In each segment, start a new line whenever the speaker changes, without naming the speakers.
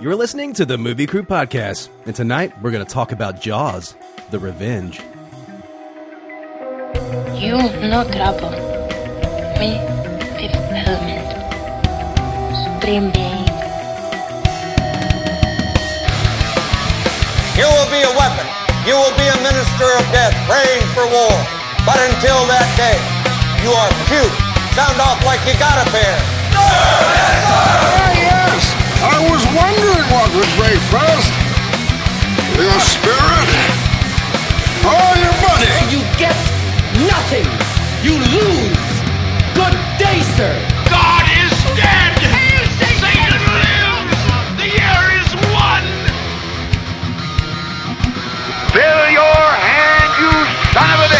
You're listening to the Movie Crew Podcast, and tonight we're going to talk about Jaws, The Revenge.
You no trouble. Me, Fifth Element. Supreme Being.
You will be a weapon. You will be a minister of death, praying for war. But until that day, you are cute. Sound off like you got a pair.
Yes! I was wondering what would break first. Your spirit or your money?
You get nothing. You lose. Good day, sir.
God is dead! Satan lives! The year is one! Fill your hand, you son of a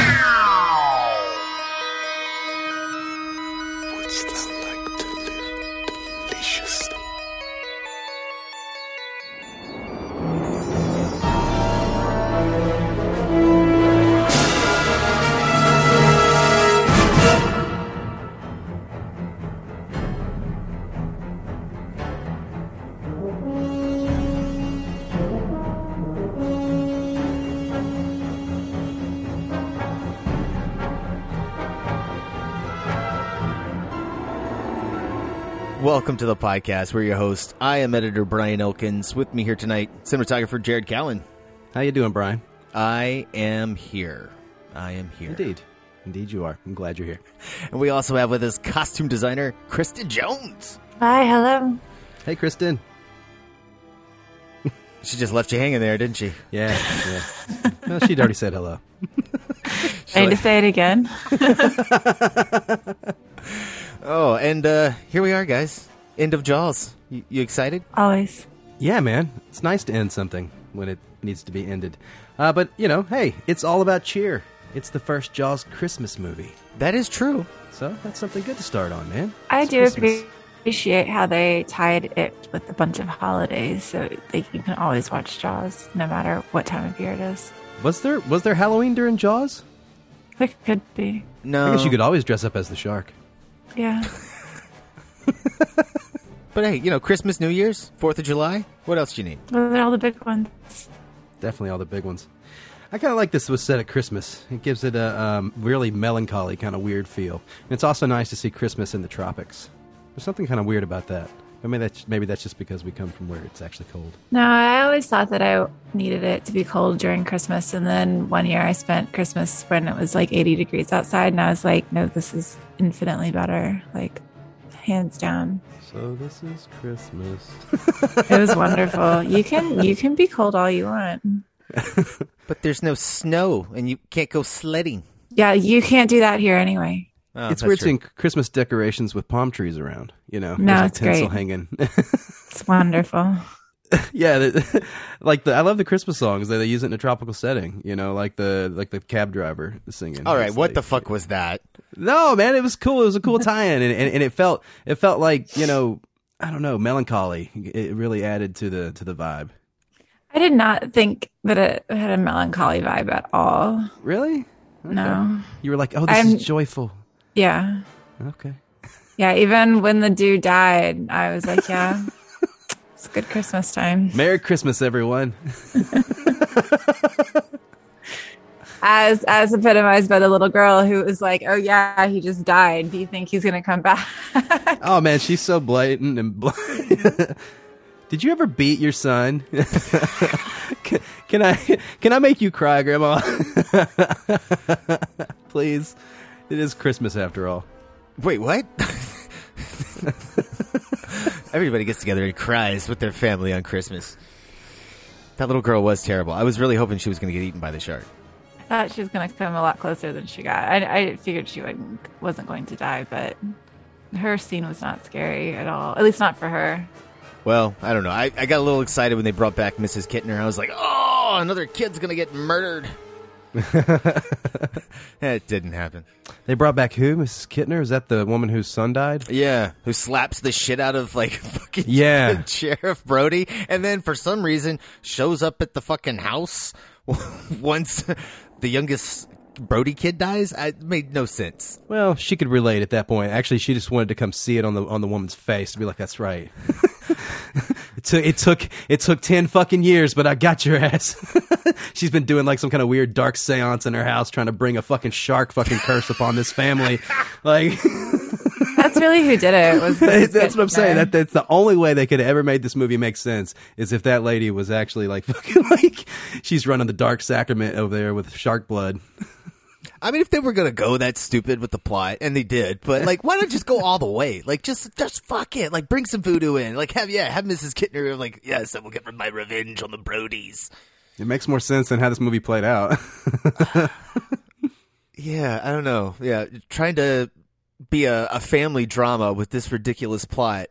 Welcome to the podcast. We're your host. I am editor Brian Elkins. With me here tonight, cinematographer Jared Callen.
How you doing, Brian?
I am here. I am here.
Indeed. Indeed you are. I'm glad you're here.
And we also have with us costume designer Kristen Jones.
Hi, hello.
Hey, Kristen.
She just left you hanging there, didn't she?
Yeah, yeah. well, she'd already said hello.
I need to say it again.
Oh, and uh, here we are, guys. End of Jaws. You, you excited?
Always.
Yeah, man. It's nice to end something when it needs to be ended. Uh, but, you know, hey, it's all about cheer. It's the first Jaws Christmas movie.
That is true.
So that's something good to start on, man.
I
It's
do
Christmas.
appreciate how they tied it with a bunch of holidays, so that you can always watch Jaws no matter what time of year it is.
Was there was there Halloween during Jaws?
It could be.
No.
I guess you could always dress up as the shark.
Yeah.
But hey, you know, Christmas, New Year's, 4th of July. What else do you need?
Those are all the big ones.
Definitely all the big ones. I kind of like this was set at Christmas. It gives it a um, really melancholy kind of weird feel. And it's also nice to see Christmas in the tropics. There's something kind of weird about that. I mean, that's maybe that's just because we come from where it's actually cold.
No, I always thought that I needed it to be cold during Christmas. And then one year I spent Christmas when it was like 80 degrees outside, and I was like, no, this is infinitely better. Like, hands down.
So this is Christmas.
It was wonderful. You can you can be cold all you want.
But there's no snow, and you can't go sledding.
Yeah, you can't do that here anyway.
Oh,
it's weird
true.
seeing Christmas decorations with palm trees around. You know,
No,
There's, like,
it's
tinsel
great.
hanging.
It's wonderful.
yeah, the, like the I love the Christmas songs. They, they use it in a tropical setting. You know, like the like the cab driver singing.
All right,
It's
what
like-
the fuck was that?
No, man, it was cool. It was a cool tie-in, and, and, and it felt it felt like you know I don't know melancholy. It really added to the to the vibe.
I did not think that it had a melancholy vibe at all.
Really?
No.
You were like, oh, this
I'm-
is joyful.
Yeah.
Okay.
Yeah, even when the dude died, I was like, yeah. it's good Christmas time.
Merry Christmas, everyone.
As as epitomized by the little girl who was like, "Oh yeah, he just died. Do you think he's gonna come back?"
Oh man, she's so blatant and. Bl- Did you ever beat your son? can, can I can I make you cry, Grandma? Please. It is Christmas after all.
Wait, what? Everybody gets together and cries with their family on Christmas. That little girl was terrible. I was really hoping she was going to get eaten by the shark.
I thought she was gonna come a lot closer than she got. I, I figured she wasn't going to die, but her scene was not scary at all. At least not for her.
Well, I don't know. I, I got a little excited when they brought back Mrs. Kintner. I was like, oh, another kid's gonna get murdered. it didn't happen.
They brought back who? Mrs. Kintner? Is that the woman whose son died?
Yeah, who slaps the shit out of like fucking
Yeah.
Sheriff Brody, and then for some reason shows up at the fucking house once the youngest Brody kid dies. It made no sense.
Well, she could relate at that point. Actually, she just wanted to come see it on the on the woman's face to be like, "That's right." it took it took it took ten fucking years, but I got your ass. She's been doing like some kind of weird dark seance in her house, trying to bring a fucking shark fucking curse upon this family. Like
That's really who did it. Was
that's what I'm saying. That that's the only way they could have ever made this movie make sense is if that lady was actually like fucking like she's running the dark sacrament over there with shark blood.
I mean, if they were gonna go that stupid with the plot, and they did, but like, why not just go all the way? Like, just just fuck it. Like, bring some voodoo in. Like, have yeah, have Mrs. Kintner. Like, yes, I will get my revenge on the Brodies.
It makes more sense than how this movie played out.
Yeah, I don't know. Yeah, trying to be a, a family drama with this ridiculous plot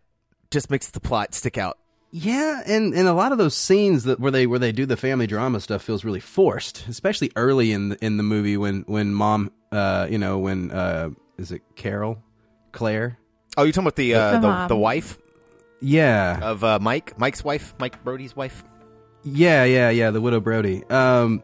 just makes the plot stick out.
Yeah, and, and a lot of those scenes that where they where they do the family drama stuff feels really forced, especially early in the, in the movie when when mom, uh, you know, when uh, is it Carol, Claire?
Oh, you're talking about the uh,
The
the, the wife
Yeah,
of uh, Mike, Mike's wife, Mike Brody's wife.
yeah, yeah, yeah. The widow Brody. Um,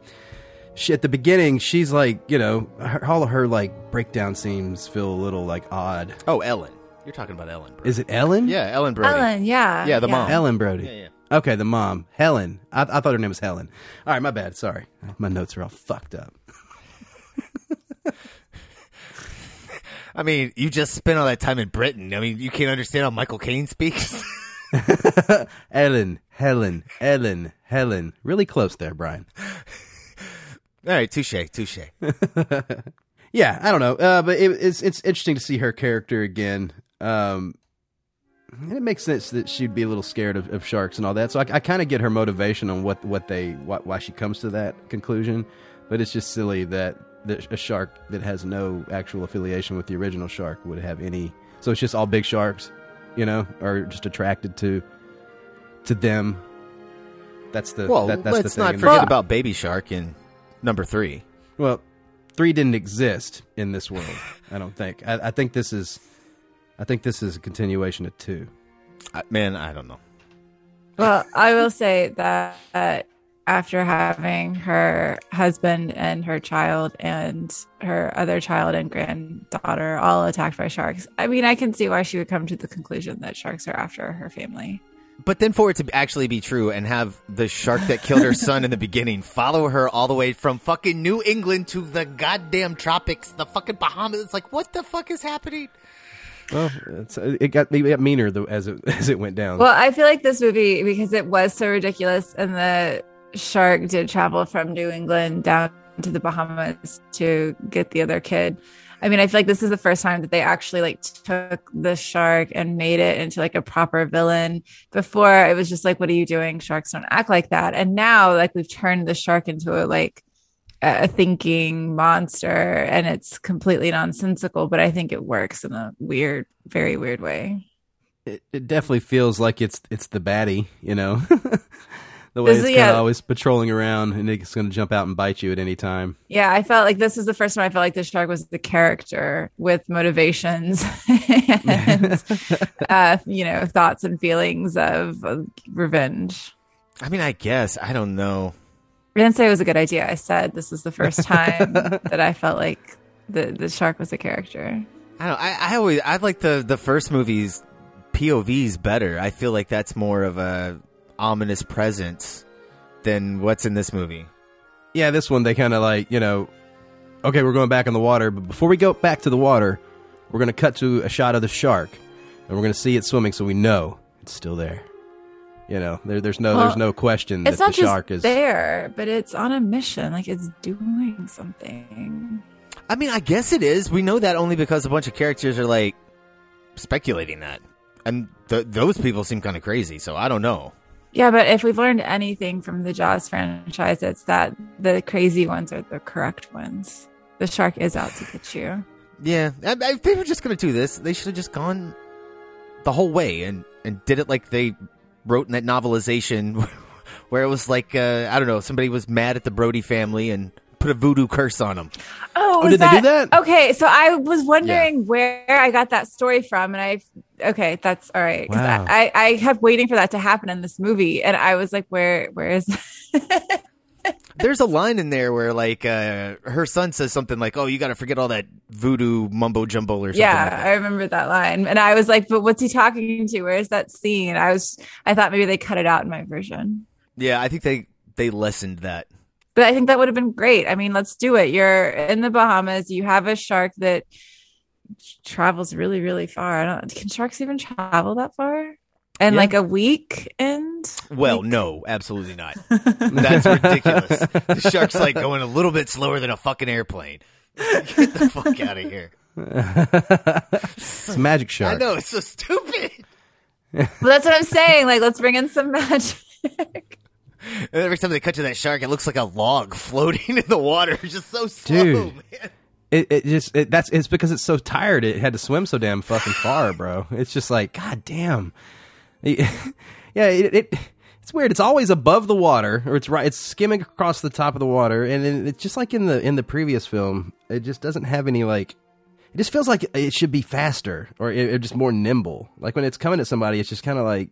she, at the beginning, she's like, you know, her, all of her like breakdown scenes feel a little like odd.
Oh, Ellen. You're talking about Ellen. Brody.
Is it Ellen?
Yeah, Ellen Brody.
Ellen, yeah.
Yeah, the mom.
Ellen Brody.
Yeah, yeah.
Okay, the mom, Helen. I, I thought her name was Helen. All right, my bad. Sorry, my notes are all fucked up.
I mean, you just spent all that time in Britain. I mean, you can't understand how Michael Caine speaks.
Ellen, Helen, Ellen, Helen. Really close there, Brian.
all right, touche, touche.
Yeah, I don't know, uh, but it, it's it's interesting to see her character again. Um, and it makes sense that she'd be a little scared of, of sharks and all that. So I, I kind of get her motivation on what what they what, why she comes to that conclusion. But it's just silly that the, a shark that has no actual affiliation with the original shark would have any. So it's just all big sharks, you know, are just attracted to to them. That's the
Well,
that, that's
let's
the thing.
not forget about Baby Shark in number three.
Well, three didn't exist in this world. I don't think. I, I think this is. I think this is a continuation of two.
I, man, I don't know.
Well, I will say that uh, after having her husband and her child and her other child and granddaughter all attacked by sharks, I mean, I can see why she would come to the conclusion that sharks are after her family.
But then for it to actually be true and have the shark that killed her son in the beginning follow her all the way from fucking New England to the goddamn tropics, the fucking Bahamas, it's like, what the fuck is happening?
Well, it got it got meaner as it as it went down.
Well, I feel like this movie, because it was so ridiculous, and the shark did travel from New England down to the Bahamas to get the other kid. I mean, I feel like this is the first time that they actually like took the shark and made it into like a proper villain. Before it was just like, what are you doing? Sharks don't act like that. And now like we've turned the shark into a like a a thinking monster and it's completely nonsensical, but I think it works in a weird, very weird way.
it, it definitely feels like it's it's the baddie, you know. the way
This
it's kind of
yeah.
always patrolling around and it's going to jump out and bite you at any time.
Yeah, I felt like this is the first time I felt like the shark was the character with motivations and uh, you know thoughts and feelings of uh, revenge.
I mean, I guess. I don't know.
I didn't say it was a good idea. I said this was the first time that I felt like the the shark was a character.
I don't. I, I always. I like the the first movie's POVs better. I feel like that's more of a ominous presence than what's in this movie.
Yeah, this one they kind of like you know, okay, we're going back in the water, but before we go back to the water, we're going to cut to a shot of the shark, and we're going to see it swimming, so we know it's still there. You know, there, there's no
Well,
there's no question
It's
that
not
the shark
just
is.
there, but it's on a mission. Like it's doing something.
I mean, I guess it is. We know that only because a bunch of characters are like speculating that, and th- those people seem kind of crazy. So I don't know.
Yeah, but if we've learned anything from the Jaws franchise, it's that the crazy ones are the correct ones. The shark is out to get you.
Yeah, I, I, if they were just going to do this, they should have just gone the whole way and and did it like they wrote in that novelization where it was like uh, I don't know, somebody was mad at the Brody family and put a voodoo curse on them.
Oh, was
did they do that?
Okay, so I was wondering where I got that story from, and I okay, that's all right. 'cause
Wow.
I, I I kept waiting for that to happen in this movie, and I was like, where where is?
There's a line in there where like uh, her son says something like, "Oh, you got to forget all that voodoo mumbo jumbo or something."
yeah,
like.
I remember that line, and I was like, but what's he talking to? Where's that scene? I was I thought maybe they cut it out in my version.
yeah. I think they they lessened that.
But I think that would have been great. I mean, let's do it. You're in the Bahamas. You have a shark that travels really, really far. I don't. Can sharks even travel that far? And
Yeah.
like a week and
Well, no, absolutely not. That's ridiculous. The shark's like going a little bit slower than a fucking airplane. Get the fuck out of here.
It's a magic shark.
I know it's so stupid.
well, that's what I'm saying. Like, let's bring in some magic.
And every time they cut to that shark, it looks like a log floating in the water. It's just so slow,
Dude.
man.
It, it just it, that's it's because it's so tired. It had to swim so damn fucking far, bro. It's just like god damn. Yeah, it, it it's weird. It's always above the water, or it's right. It's skimming across the top of the water, and it's just like in the in the previous film. It just doesn't have any like. It just feels like it should be faster, or it just more nimble. Like when it's coming at somebody, it's just kind of like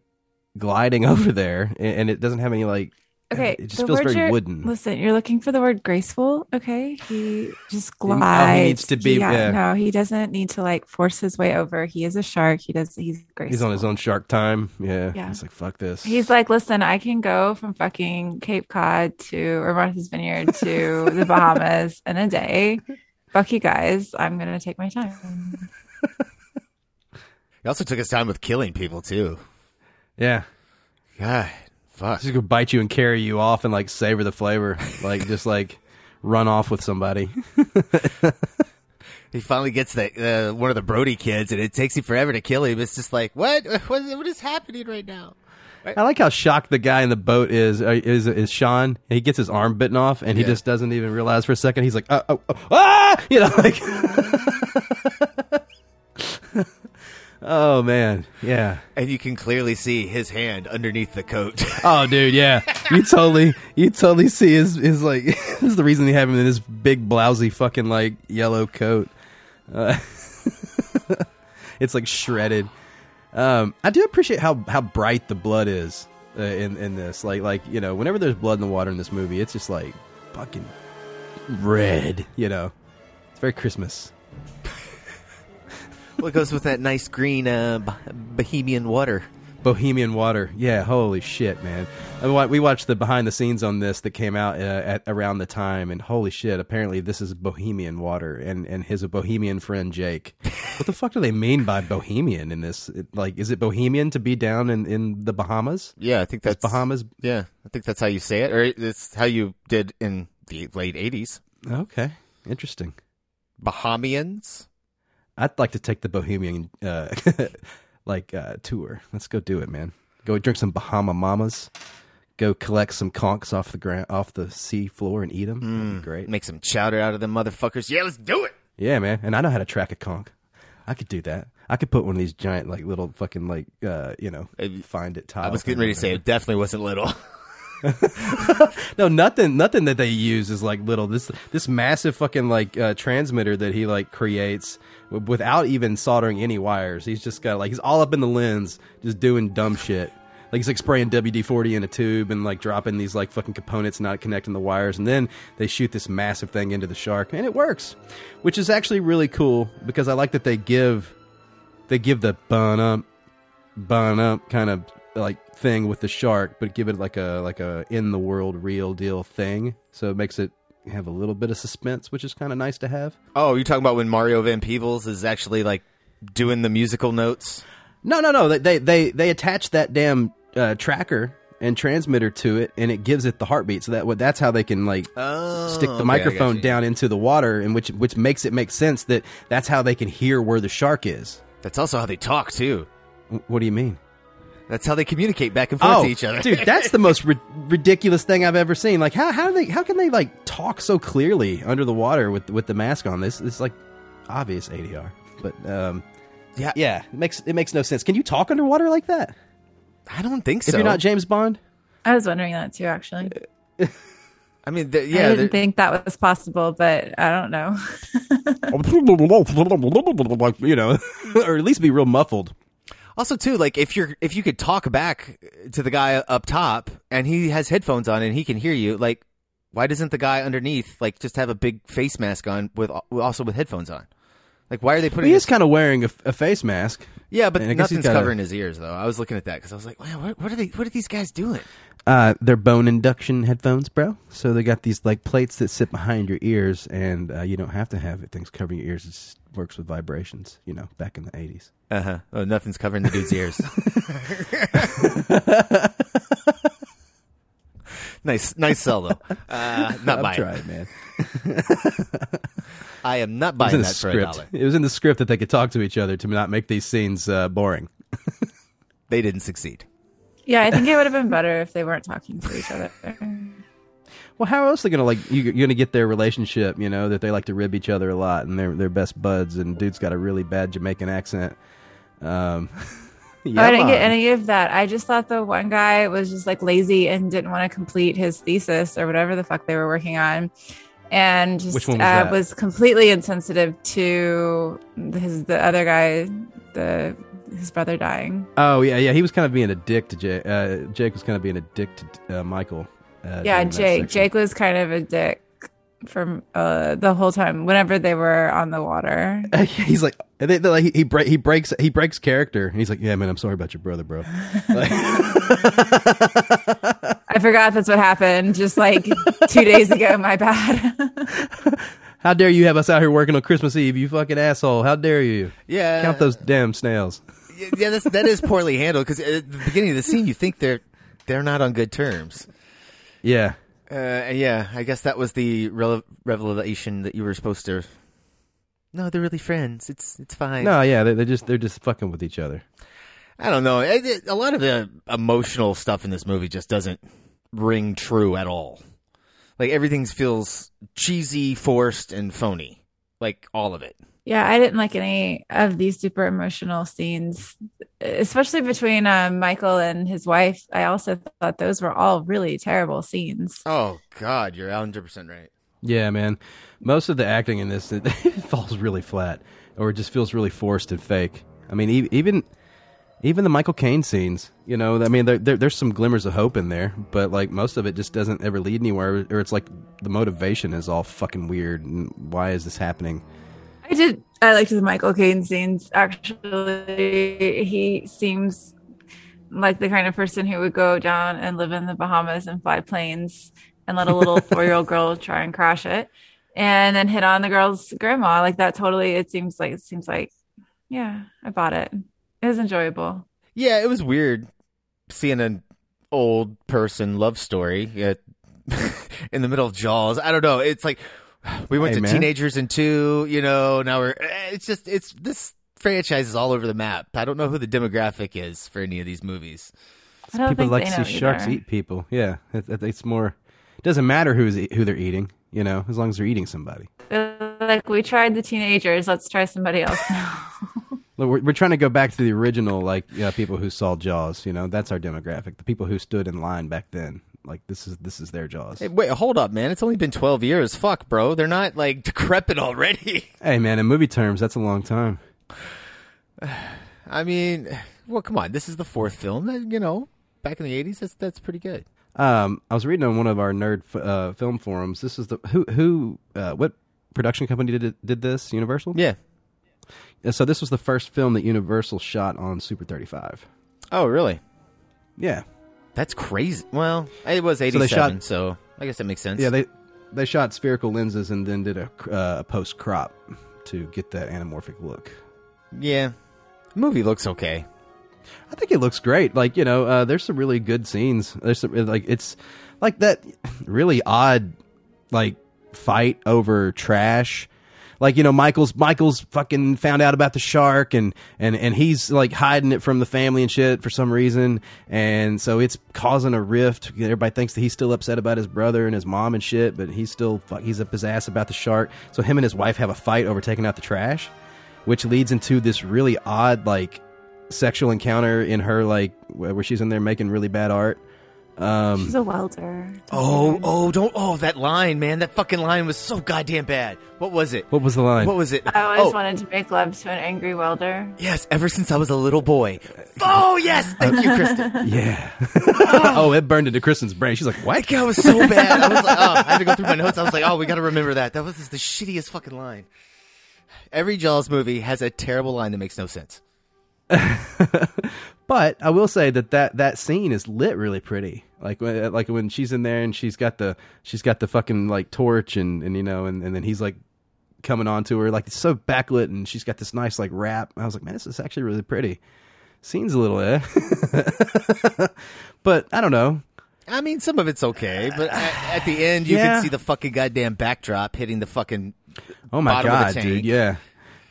gliding over there, and, and it doesn't have any like.
Okay,
it just
the
feels
word
very wooden.
Listen, you're looking for the word graceful. Okay, he just
Oh,
glides.
he needs to be- yeah.
No, he doesn't need to like force his way over. He is a shark. He does. He's graceful.
He's on his own shark time. Yeah,
Yeah.
he's like fuck this.
He's like, listen, I can go from fucking Cape Cod to or Martha's Vineyard to the Bahamas in a day. Fuck you guys. I'm gonna take my time.
He also took his time with killing people too.
yeah.
God, fuck.
just gonna bite you and carry you off and like savor the flavor, like just like run off with somebody.
He finally gets the uh, one of the Brody kids, and it takes him forever to kill him. It's just like, what? What, what is happening right now?
I like how shocked the guy in the boat is. Uh, is is Sean? He gets his arm bitten off, and he
Yeah.
just doesn't even realize for a second. He's like, oh, oh, oh, ah, you know, like. oh man, yeah.
And you can clearly see his hand underneath the coat.
Oh, dude, yeah. You totally, you totally see his, his like. this is the reason they have him in this big blousy fucking like yellow coat. Uh, it's like shredded. Um, I do appreciate how how bright the blood is uh, in in this. Like like you know, whenever there's blood in the water in this movie, it's just like fucking red. You know, it's very Christmas.
What goes with that nice green uh, Bohemian water?
Bohemian Water. Yeah, holy shit, man. We watched the behind the scenes on this that came out uh, at around the time, and holy shit, apparently this is Bohemian Water, and, and his Bohemian friend Jake. what the fuck do they mean by Bohemian in this? It- like, is it Bohemian to be down in, in the Bahamas?
Yeah, I think
Is
that's
Bahamas.
Yeah, I think that's how you say it, or it's how you did in the late '80s.
Okay, interesting.
Bahamians.
I'd like to take the Bohemian uh, like uh, tour. Let's go do it, man. Go drink some Bahama Mamas. Go collect some conchs off the ground, off the sea floor, and eat them. That'd be great.
Make some chowder out of them motherfuckers. Yeah, let's do it.
Yeah, man. And I know how to track a conch. I could do that. I could put one of these giant, like little fucking, like, uh, you know, find it.
I was getting ready to say it definitely wasn't little.
no, nothing. Nothing that they use is like little. This this massive fucking like uh, transmitter that he like creates without even soldering any wires. He's just got like he's all up in the lens, just doing dumb shit. Like he's like spraying WD forty in a tube and like dropping these like fucking components, not connecting the wires, and then they shoot this massive thing into the shark, and it works, which is actually really cool because I like that they give they give the bun up bun up kind of like thing with the shark, but give it like a like a in the world real deal thing. So it makes it have a little bit of suspense, which is kind of nice to have.
oh, you're talking about when Mario Van Peebles is actually like doing the musical notes?
No, no, no. They they they, they attach that damn uh, tracker and transmitter to it, and it gives it the heartbeat. So that that's how they can like
Oh,
stick the
got
microphone down into the water, and which which makes it make sense that that's how they can hear where the shark is.
That's also how they talk too.
What do you mean?
That's how they communicate back and forth
oh,
to each other.
dude, that's the most ri- ridiculous thing I've ever seen. Like, how how do they how can they like talk so clearly under the water with with the mask on? This it's like obvious ADR, but um,
yeah,
yeah, it makes it makes no sense. Can you talk underwater like that
I don't think so.
if you're not James Bond?
I was wondering that too, actually.
I mean, the,
I didn't
they're-
think that was possible, but I don't know.
you know, or at least be real muffled.
Also, too, like if you're if you could talk back to the guy up top and he has headphones on and he can hear you, like why doesn't the guy underneath like just have a big face mask on with also with headphones on? Like why are they putting?
He is kind of wearing a, a face mask.
yeah, but
And I guess he's
nothing's
got a-
covering his ears though. I was looking at that because I was like, man, what, what are they? What are these guys doing?
Uh, they're bone induction headphones, bro. So they got these like plates that sit behind your ears, and uh, you don't have to have it. things covering your ears. It works with vibrations. You know, back in the eighties.
Uh huh. Oh, nothing's covering the dude's ears. nice, nice sell though. Uh, not
I'm
buying.
trying, man.
I am not buying
in the
that for a
script.
dollar.
It was in the script that they could talk to each other to not make these scenes uh, boring.
They didn't succeed.
yeah, I think it would have been better if they weren't talking to each other.
Well, how else are they gonna like? You, you're gonna get their relationship, you know, that they like to rib each other a lot, and they're they're best buds. And dude's got a really bad Jamaican accent. Um,
Oh, I didn't get any of that. I just thought the one guy was just like lazy and didn't want to complete his thesis or whatever the fuck they were working on. And just
Which one was
uh, was completely insensitive to his the other guy, the his brother dying.
Oh yeah, yeah. He was kind of being a dick to Jake. Uh, Jake was kind of being a dick to uh, Michael. Uh,
yeah, Jake. Jake was kind of a dick from uh, the whole time whenever they were on the water.
he's like, they, they're like he, he, break, he breaks he breaks character, and he's like, "Yeah, man, I'm sorry about your brother, bro." Like,
I forgot that's what happened just like two days ago. My bad.
How dare you have us out here working on Christmas Eve, you fucking asshole? How dare you?
Yeah.
Count those damn snails.
yeah, that's, that is poorly handled because at the beginning of the scene, you think they're they're not on good terms.
Yeah.
Uh, and yeah, I guess that was the rele- revelation that you were supposed to. No, they're really friends. It's it's fine.
No, yeah, they're, they're just they're just fucking with each other.
I don't know. It- it- a lot of the emotional stuff in this movie just doesn't ring true at all. Like everything feels cheesy, forced, and phony. Like all of it.
Yeah, I didn't like any of these super emotional scenes, especially between um, Michael and his wife. I also thought those were all really terrible scenes.
Oh God, you're 100 percent right.
Yeah, man. Most of the acting in this it, falls really flat, or it just feels really forced and fake. I mean, e- even even the Michael Caine scenes. You know, I mean, there, there, there's some glimmers of hope in there, but like most of it just doesn't ever lead anywhere, or it's like the motivation is all fucking weird. And why is this happening?
I did. I liked the Michael Caine scenes. Actually, he seems like the kind of person who would go down and live in the Bahamas and fly planes and let a little four-year-old girl try and crash it, and then hit on the girl's grandma. Like that. Totally. It seems like. It seems like. Yeah, I bought it. It was enjoyable.
Yeah, it was weird seeing an old person love story uh, in the middle of Jaws. I don't know. It's like we went
Hey,
to
man.
teenagers in two. You know, now we're. It's just it's this franchise is all over the map. I don't know who the demographic is for any of these movies.
I don't
people
think
like
they
to
know
see sharks eat people. Yeah, it, it- it's more. It doesn't matter who's who they're eating. You know, as long as they're eating somebody.
Uh, like we tried the teenagers. Let's try somebody else now.
Look, we're, we're trying to go back to the original, like yeah, people who saw Jaws. You know, that's our demographic. The people who stood in line back then. Like this is this is their Jaws.
Hey, wait, hold up, man! It's only been twelve years. Fuck, bro. They're not like decrepit already.
Hey man, in movie terms, that's a long time.
I mean, well, come on. This is the fourth film. You know, back in the eighties, that's that's pretty good.
Um, I was reading on one of our nerd f- uh, film forums. This is the who who uh, what production company did did this? Universal.
Yeah.
Uh, So this was the first film that Universal shot on Super 35.
Oh, really?
Yeah.
That's crazy. Well, it was
they
eighty-seven,
shot-
so, I guess that makes sense.
Yeah, they they shot spherical lenses and then did a, uh, a post crop to get that anamorphic look.
yeah. Movie looks okay.
I think it looks great. Like you know, uh, there's some really good scenes. There's some like it's like that really odd like fight over trash. Like you know, Michael's Michael's fucking found out about the shark and and and he's like hiding it from the family and shit for some reason, and so it's causing a rift. Everybody thinks that he's still upset about his brother and his mom and shit, but he's still fuck, he's up his ass about the shark. So him and his wife have a fight over taking out the trash, which leads into this really odd like sexual encounter in her like where she's in there making really bad art Um,
She's a welder.
Oh, oh, don't. Oh, that line, man. That fucking line was so goddamn bad. What was it?
what was the line?
What was it?
I always
oh,
wanted to make love to an angry welder.
yes. Ever since I was a little boy. Oh, yes. Thank you, Kristen.
yeah. oh, it burned into Kristen's brain. She's like,
That
what?
guy was so bad. I was like, oh, I had to go through my notes. I was like, oh, we got to remember that. That was just the shittiest fucking line. Every Jaws movie has a terrible line that makes no sense.
But I will say that that, that scene is lit really pretty. Like when, like when she's in there and she's got the she's got the fucking like torch and, and you know and, and then he's like coming on to her like it's so backlit and she's got this nice like wrap. I was like, man, this is actually really pretty. Scene's a little eh, but I don't know.
I mean, some of it's okay, but at, at the end, you
Yeah.
can see the fucking goddamn backdrop hitting the fucking.
Oh my
bottom of the
god, dude! Yeah,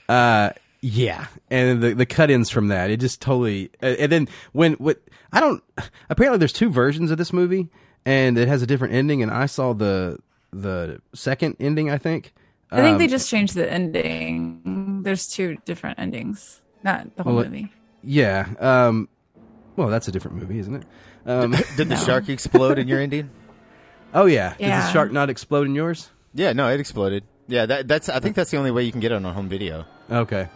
uh, yeah, and the the cut-ins from that, it just totally. uh, And then when what I don't apparently there's two versions of this movie, and it has a different ending. And I saw the the second ending. I think.
I think they
Um,
just changed the ending. There's two different endings, not the whole
Well,
movie.
Yeah. Um. Well, that's a different movie, isn't it? Um,
Did the shark explode in your ending?
oh yeah. Did the shark not explode in yours?
Yeah, no, it exploded. Yeah, that, that's. I think that's the only way you can get it on a home video.
Okay.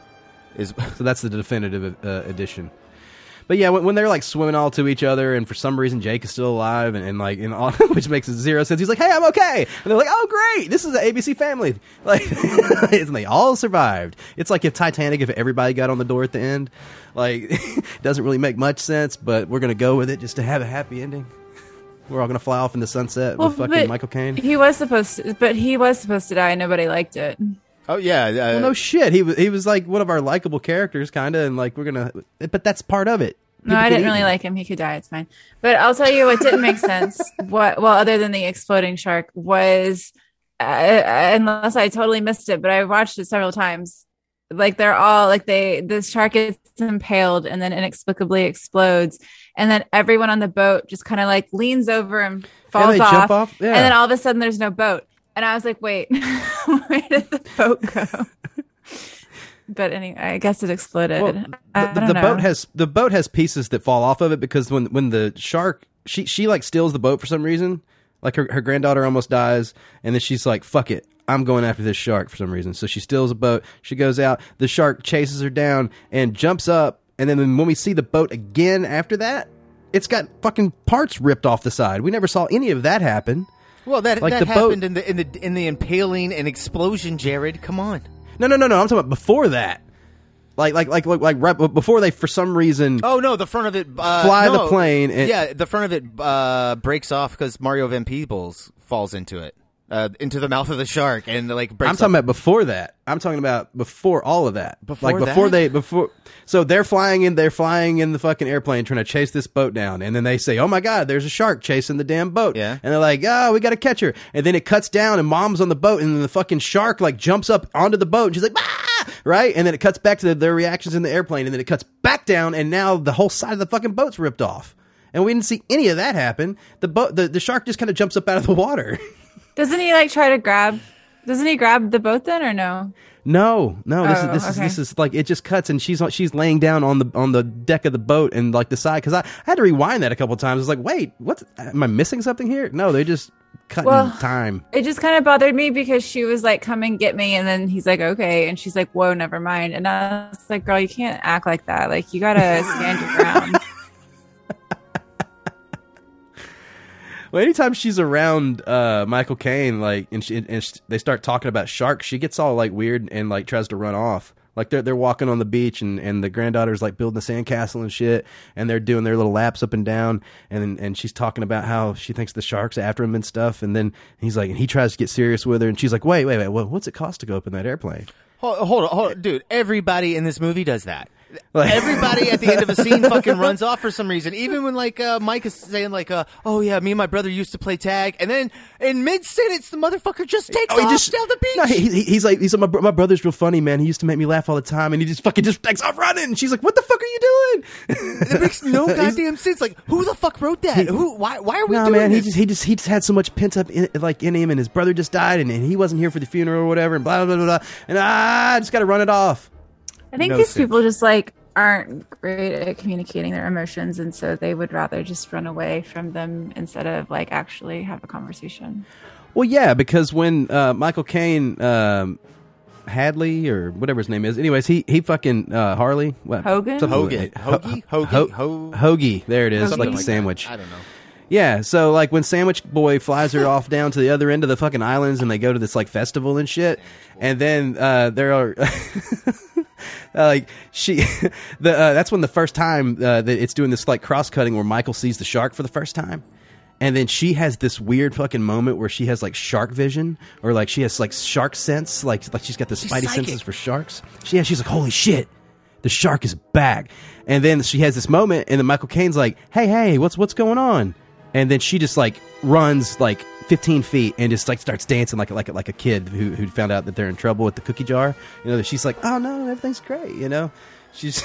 Is
So that's the definitive uh, edition. But yeah, when, when they're like swimming all to each other, and for some reason Jake is still alive, and, and like, and all, which makes zero sense. He's like, "Hey, I'm okay," and they're like, "Oh, great! This is an ABC family." Like, and they all survived. It's like if Titanic, if everybody got on the door at the end, like, it doesn't really make much sense, but we're gonna go with it just to have a happy ending. We're all gonna fly off in the sunset with fucking Michael Caine.
He was supposed to, but he was supposed to die. and Nobody liked it.
Oh yeah, uh,
Well, no shit. He was he was like one of our likable characters, kind of, and like we're gonna. But that's part of it.
No, I didn't really
eaten.
like him. He could die. It's fine. But I'll tell you what didn't make sense. What well, other than the exploding shark, was uh, unless I totally missed it, but I watched it several times. Like they're all like they the shark gets impaled and then inexplicably explodes, and then everyone on the boat just kind of like leans over and falls
they
off,
jump off? Yeah.
and then all of a sudden there's no boat, and I was like, wait, where did the boat go? but anyway, I guess it exploded.
Well, the, the, the boat has the boat has pieces that fall off of it because when when the shark she she like steals the boat for some reason. Like her, her granddaughter almost dies, and then she's like, "Fuck it, I'm going after this shark for some reason." So she steals a boat. She goes out. The shark chases her down and jumps up. And then when we see the boat again after that, it's got fucking parts ripped off the side. We never saw any of that happen.
Well, that
Like
that
the boat-
happened in the in the in the impaling and explosion. Jared, come on.
No, no, no, no. I'm talking about before that. Like, like, like, like, like right before they, for some reason,
Oh no, the front of it uh,
Fly the plane and-
yeah, the front of it uh, breaks off because Mario Van Peebles falls into it, uh, into the mouth of the shark, and like breaks.
I'm talking
off.
about before that. I'm talking about before all of that.
Before
like before
that?
they before. So they're flying in. They're flying in the fucking airplane trying to chase this boat down, and then they say, "Oh my god, there's a shark chasing the damn boat."
Yeah.
And they're like, "Oh, we got to catch her." And then it cuts down, and mom's on the boat, and then the fucking shark like jumps up onto the boat, and she's like, "Ah!" Right. And then it cuts back to the, their reactions in the airplane, and then it cuts back down, and now the whole side of the fucking boat's ripped off. And we didn't see any of that happen. The boat, the, the shark just kind of jumps up out of the water.
Doesn't he like try to grab? Doesn't he grab the boat then, or no?
No, no. This
Oh,
is this is this is like it just cuts and she's she's laying down on the on the deck of the boat and like the side because I, I had to rewind that a couple times. I was like, wait, what? Am I missing something here? No, they just cutting
Well-
time.
It just kind of bothered me because she was like, "Come and get me," and then he's like, "Okay," and she's like, "Whoa, never mind." And I was like, "Girl, you can't act like that. Like, you gotta stand your ground."
Well, anytime she's around uh, Michael Caine, like and, she, and sh they start talking about sharks, she gets all like weird and like tries to run off. Like they're they're walking on the beach and, and the granddaughter's like building a sandcastle and shit, and they're doing their little laps up and down, and and she's talking about how she thinks the sharks after him and stuff, and then he's like, and he tries to get serious with her, and she's like, wait, wait, wait, what, what's it cost to go up in that airplane?
Hold, hold on, hold on, dude. Everybody in this movie does that.
Like-
Everybody at the end of a scene fucking runs off for some reason. Even when like uh, Mike is saying like, uh, "Oh yeah, me and my brother used to play tag," and then in mid sentence, the motherfucker just takes
Oh, he
off
just
down the beach.
No, he, he- he's like, he's like, my, my brother's real funny, man. He used to make me laugh all the time, and he just fucking just takes off running. And she's like, what the fuck are you doing?
it makes no goddamn sense. Like, who the fuck wrote that? Who? Why? Why are we
no,
doing
man, he
this?
just he just he just had so much pent up in, like in him, and his brother just died, and, and he wasn't here for the funeral or whatever, and blah blah blah blah. blah and ah, I just got to run it off.
I think
No
these
sense.
people just like aren't great at communicating their emotions, and so they would rather just run away from them instead of like actually have a conversation.
Well, yeah, because when uh, Michael Caine, um, Hadley or whatever his name is, anyways, he he fucking uh, Harley what
Hogan?
Something
Hogan.
like-
Hoagie?
Ho-
Hoagie?
Ho-
Ho-
Hoagie. There it is,
Something
like the
like
sandwich.
I don't know.
Yeah, so like when Sandwich Boy flies her off down to the other end of the fucking islands and they go to this like festival and shit, and then uh, there are uh, like she the uh, that's when the first time uh, that it's doing this like cross cutting where Michael sees the shark for the first time. And then she has this weird fucking moment where she has like shark vision, or like she has like shark sense, like like she's got the spidey
psychic.
senses for sharks. She, yeah, she's like, holy shit, the shark is back. And then she has this moment, and then Michael Caine's like, hey, hey, what's what's going on? And then she just like runs like 15 feet and just like starts dancing like like like a kid who who found out that they're in trouble with the cookie jar. You know, she's like, oh no, everything's great. You know, she's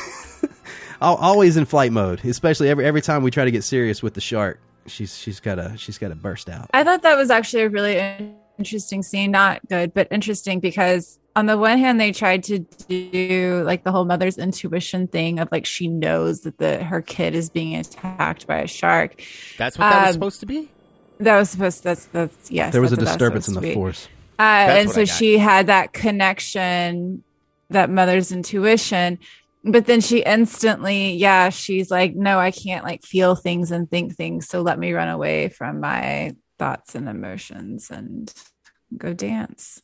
always in flight mode, especially every every time we try to get serious with the shark. She's she's got to she's got to burst out.
I thought that was actually a really interesting scene. Not good, but interesting because on the one hand, they tried to do like the whole mother's intuition thing of like she knows that the her kid is being attacked by a shark.
That's what that was
Um,
supposed to be?
That was supposed. That's that's yes.
There was a
that's what
disturbance in the force.
Uh, and so she had that connection, that mother's intuition. But then she instantly, yeah, she's like, no, I can't like feel things and think things. So let me run away from my thoughts and emotions and go dance.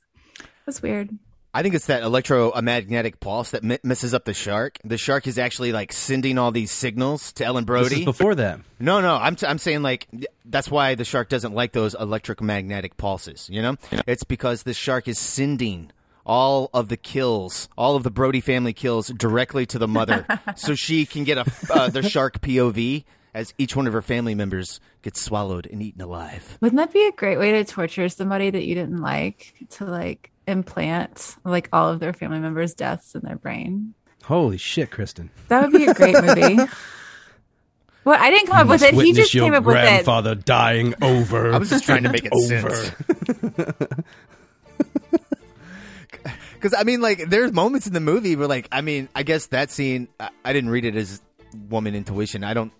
That's weird.
I think it's that electromagnetic pulse that mi- messes up the shark. The shark is actually like sending all these signals to Ellen
This
Brody.
is before that.
No, no, I'm, t- I'm saying like that's why the shark doesn't like those electromagnetic pulses. You know, it's because the shark is sending all of the kills, all of the Brody family kills, directly to the mother, so she can get a uh, the shark POV as each one of her family members gets swallowed and eaten alive.
Wouldn't that be a great way to torture somebody that you didn't like to like implant like all of their family members' deaths in their brain?
Holy shit, Kristen!
That would be a great movie. Well, I didn't come up with it. He just came up with it.
Grandfather dying over.
I was just trying to make it sense. Because I mean, like, there's moments in the movie where, like, I mean, I guess that scene, I, I didn't read it as woman intuition. I don't,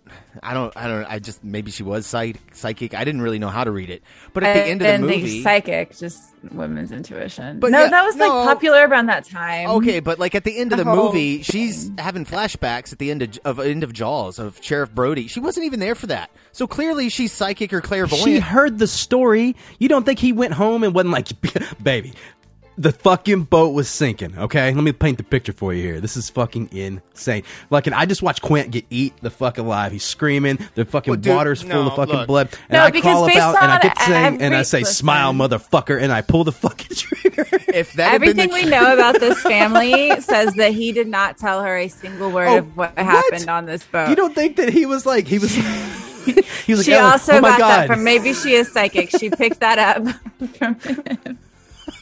I don't, I don't. I just maybe she was psych- psychic. I didn't really know how to read it. But at the end of the
and
movie,
psychic, just women's intuition.
But
no,
yeah,
that was like popular around that time.
okay, but like at the end of
The
the,
whole
movie, she's having flashbacks at the end of, of end of Jaws of Sheriff Brody. She wasn't even there for that. So clearly, she's psychic or clairvoyant.
She heard the story. You don't think he went home and wasn't like, baby, the fucking boat was sinking. Okay, let me paint the picture for you here. This is fucking insane. Like, and I just watched Quint get eat the fuck alive. He's screaming. The fucking
Well, dude,
water's full
no,
of fucking
look.
blood. And
No,
I
call
crawl up
based
out and I get to saying and I say,
listen.
"Smile, motherfucker," and I pull the fucking trigger.
if that had been
Everything
the
we
tr-
know about this family says that he did not tell her a single word
Oh,
of what,
what?
happened on this boat.
you don't think that he was like he was? he was like,
she
"Oh,
also
oh my
got
god.
that from maybe she is psychic. She picked that up from him.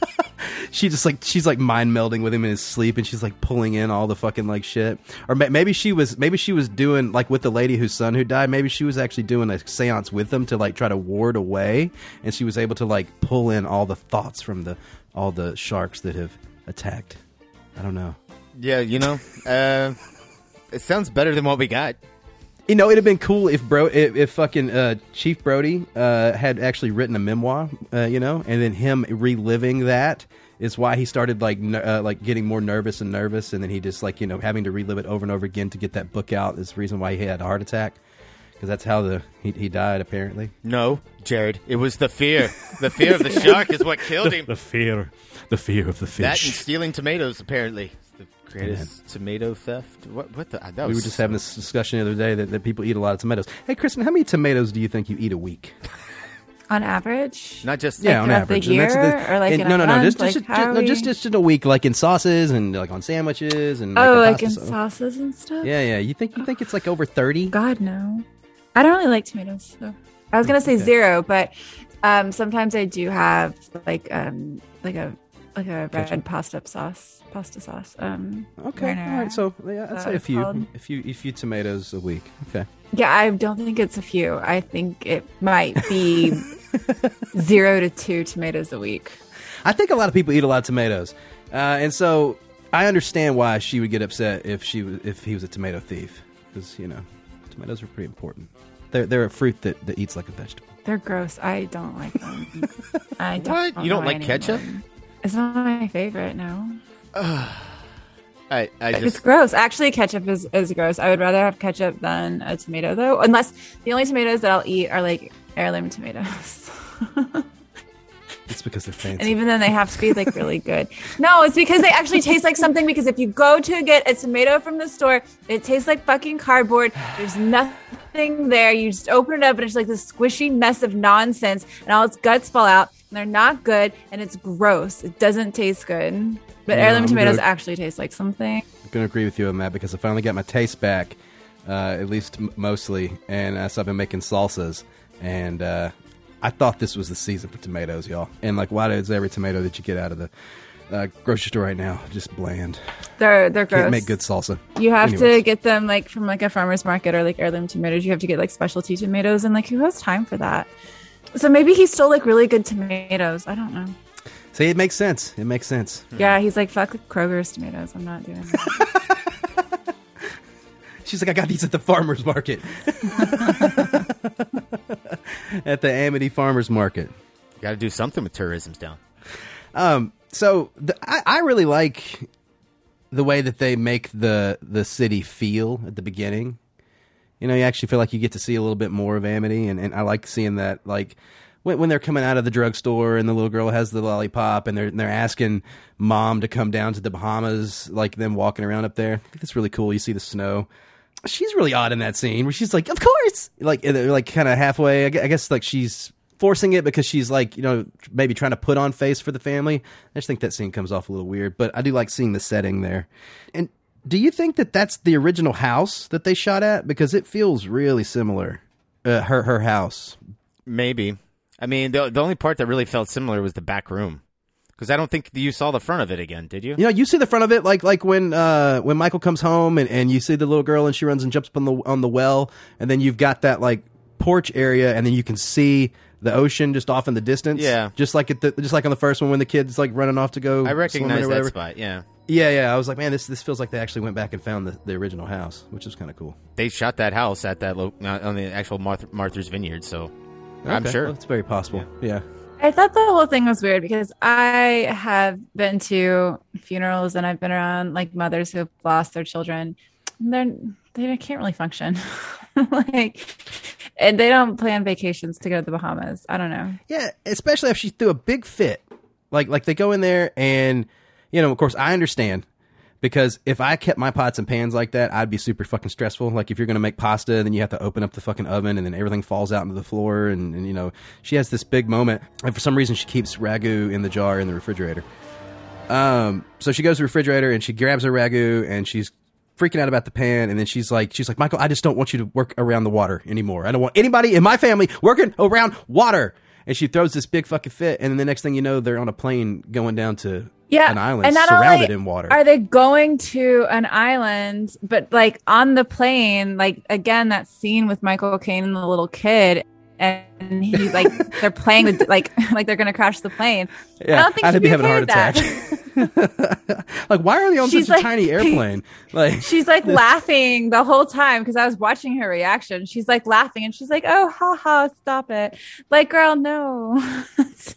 she just like she's like mind melding with him in his sleep, and she's like pulling in all the fucking like shit. Or ma- maybe she was maybe she was doing like with the lady whose son who died. Maybe she was actually doing a séance with them to like try to ward away, and she was able to like pull in all the thoughts from the all the sharks that have attacked. I don't know.
yeah, you know, uh, it sounds better than what we got.
You know, it'd have been cool if bro, if, if fucking uh, Chief Brody uh, had actually written a memoir, uh, you know, and then him reliving that is why he started like ner- uh, like getting more nervous and nervous, and then he just like you know having to relive it over and over again to get that book out. Is the reason why he had a heart attack because that's how the he, he died apparently.
No, Jared, it was the fear. The fear of the shark is what killed him.
The fear, the fear of the
That and stealing tomatoes, apparently. The greatest tomato theft. What? What the? That
we were just having this discussion the other day that, that people eat a lot of tomatoes. Hey, Kristen, how many tomatoes do you think you eat a week?
On average,
Not just
Yeah, on
throughout the year,
that's
or, like,
and-
in a
no, no, no,
month?
just just,
Like,
just,
how
no,
are
just
we-
just in a week, like in sauces and like on sandwiches and
oh,
a
like in
pasta sauce.
sauces and stuff.
Yeah, yeah. You think you think it's like over thirty?
God no, I don't really like tomatoes. So I was gonna say zero, but um, sometimes I do have like um like a like a red
Ketchup?
pasta sauce, pasta sauce. Um,
Okay,
marinara.
all right. So yeah, I'd
Is
say a few,
called?
a few, a few tomatoes a week. Okay.
yeah, I don't think it's a few. I think it might be zero to two tomatoes a week.
I think a lot of people eat a lot of tomatoes, uh, and so I understand why she would get upset if she if he was a tomato thief because you know tomatoes are pretty important. They're they're a fruit that, that eats like a vegetable.
They're gross. I don't like them. I don't
What? You don't like
any
ketchup?
them. It's not my favorite. No,
I, I
it's gross. Actually, ketchup is, is gross. I would rather have ketchup than a tomato, though. Unless the only tomatoes that I'll eat are like heirloom tomatoes.
It's because they're fancy.
And even then, they have to be like really good. No, it's because they actually taste like something. Because if you go to get a tomato from the store, it tastes like fucking cardboard. There's nothing there. You just open it up, and it's like this squishy mess of nonsense, and all its guts fall out. And they're not good, and it's gross. It doesn't taste good. But
Yeah,
heirloom
I'm
tomatoes
gonna-
actually taste like something.
I'm going to agree with you on that because I finally got my taste back, uh, at least m- mostly, and uh, so I've been making salsas, and uh, I thought this was the season for tomatoes, y'all. And like, why is every tomato that you get out of the uh, grocery store right now just bland?
They're they're gross.
Can't make good salsa.
You have to get them like from like a farmer's market or like heirloom tomatoes. You have to get like specialty tomatoes, and like who has time for that? So maybe he stole like really good tomatoes. I don't know.
See, it makes sense. It makes sense.
Yeah, he's like fuck Kroger's tomatoes. I'm not doing that.
She's like, I got these at the farmer's market. at the Amity Farmer's Market.
got to do something with tourism's down.
Um, so the, I, I really like the way that they make the the city feel at the beginning. You know, you actually feel like you get to see a little bit more of Amity, and, and I like seeing that. Like when, when they're coming out of the drugstore, and the little girl has the lollipop, and they're and they're asking mom to come down to the Bahamas, like them walking around up there. I think that's really cool. You see the snow. She's really odd in that scene where she's like, "Of course," like like kind of halfway. I guess like she's forcing it because she's like you know maybe trying to put on face for the family. I just think that scene comes off a little weird, but I do like seeing the setting there. And do you think that that's the original house that they shot at because it feels really similar? Uh, her her house.
Maybe. I mean, the the only part that really felt similar was the back room, because I don't think you saw the front of it again, did you?
You know, you see the front of it like like when uh when Michael comes home and, and you see the little girl and she runs and jumps up on the on the well and then you've got that like porch area and then you can see the ocean just off in the distance.
Yeah.
Just like at the just like on the first one when the kid's like running off to go
I
swimming
recognize
or
that spot. Yeah,
Yeah, yeah. I was like, man, this this feels like they actually went back and found the, the original house, which is kind of cool.
they shot that house at that lo- uh, on the actual Marth- Martha's Vineyard, so I'm sure.
well, it's very possible. Yeah.
I thought the whole thing was weird because I have been to funerals and I've been around like mothers who have lost their children. And they're they can't really function, like, and they don't plan vacations to go to the Bahamas. I don't know.
Yeah, especially if she threw a big fit. Like like they go in there and you know, of course I understand because if I kept my pots and pans like that, I'd be super fucking stressful. Like if you're gonna make pasta, then you have to open up the fucking oven and then everything falls out into the floor and, and you know, she has this big moment and for some reason she keeps ragu in the jar in the refrigerator. Um so she goes to the refrigerator and she grabs her ragu and she's freaking out about the pan and then she's like she's like Michael I just don't want you to work around the water anymore. I don't want anybody in my family working around water. And she throws this big fucking fit and then the next thing you know they're on a plane going down to
Yeah,
an island
and not
surrounded in water.
Are they going to an island, but like on the plane? Like again, that scene with Michael Caine and the little kid, and he like they're playing with like like they're gonna crash the plane. I don't think
I'd be having a heart attack. like why are they on
She's
such a tiny airplane? Like
She's like laughing the whole time because I was watching her reaction. She's like laughing and she's like, "Oh, ha ha, stop it!" Like, girl, no.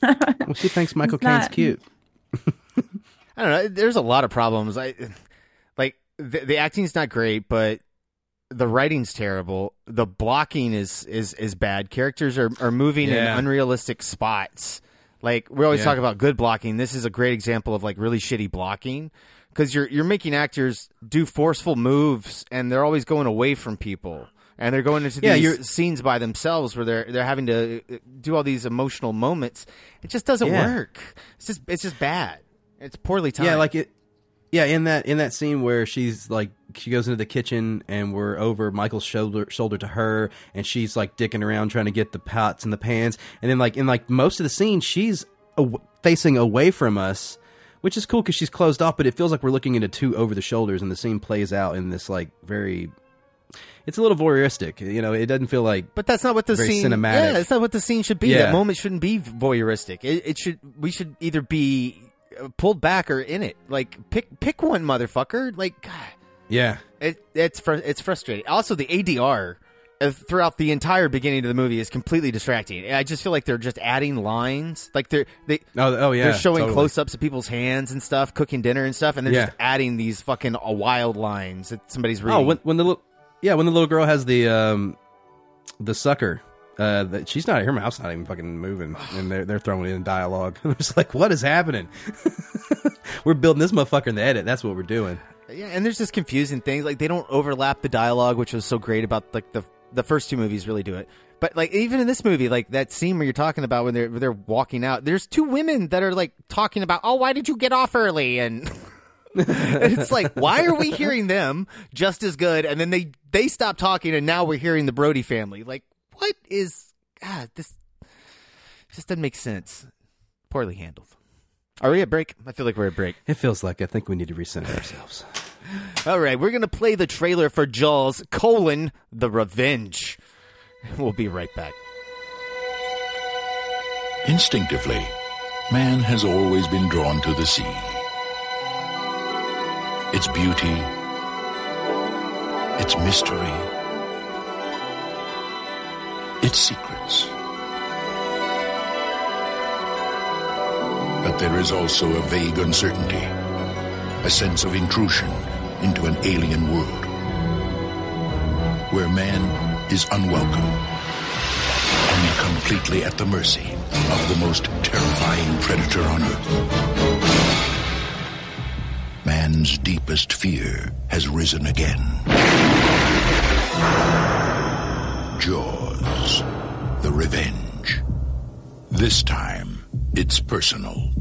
well, she thinks Michael
It's
Caine's
not-
cute.
I don't know. There's a lot of problems. I like the, the acting's not great, but the writing's terrible. The blocking is is is bad. Characters are are moving
Yeah.
in unrealistic spots. Like we always
Yeah.
talk about good blocking. This is a great example of like really shitty blocking because you're you're making actors do forceful moves and they're always going away from people. And they're going into
Yeah,
these scenes by themselves where they're they're having to uh, do all these emotional moments. It just doesn't
Yeah.
work. It's just it's just bad. It's poorly timed.
Yeah, like it. Yeah, in that in that scene where she's like she goes into the kitchen and we're over Michael's shoulder shoulder to her and she's like dicking around trying to get the pots and the pans and then like in like most of the scene she's aw- facing away from us, which is cool because she's closed off, but it feels like we're looking into two over the shoulders and the scene plays out in this like very. It's a little voyeuristic, you know. It doesn't feel like,
But that's not what the scene.
cinematic.
Yeah, that's not what the scene should be.
Yeah.
That moment shouldn't be voyeuristic. It, it should. We should either be pulled back or in it. Like pick pick one, motherfucker. Like God,
Yeah.
it it's fr- it's frustrating. Also, the ADR uh, throughout the entire beginning of the movie is completely distracting. I just feel like they're just adding lines. Like they're they
Oh, oh yeah.
they're showing
totally.
close ups of people's hands and stuff, cooking dinner and stuff, and they're
Yeah.
just adding these fucking uh, wild lines that somebody's reading.
Oh, when when the little yeah, when the little girl has the um the sucker, uh, that she's not her mouth's not even fucking moving, and they're they're throwing in dialogue. I'm just like, what is happening? we're building this motherfucker in the edit. That's what we're doing.
Yeah, and there's just confusing things like they don't overlap the dialogue, which was so great about like the the first two movies really do it. But like even in this movie, like that scene where you're talking about when they're when they're walking out, there's two women that are like talking about, oh, why did you get off early? And it's like, why are we hearing them just as good? And then they they stop talking, and now we're hearing the Brody family. Like, what is God? This just doesn't make sense. Poorly handled. Are we at break? I feel like we're at break.
It feels like I think we need to recenter ourselves.
All right, we're going to play the trailer for Jaws, colon, The Revenge. We'll be right back.
Instinctively, man has always been drawn to the sea. Its beauty, its mystery, its secrets. But there is also a vague uncertainty, a sense of intrusion into an alien world, where man is unwelcome and completely at the mercy of the most terrifying predator on earth. Man's deepest fear has risen again. Jaws, the revenge. This time, it's personal.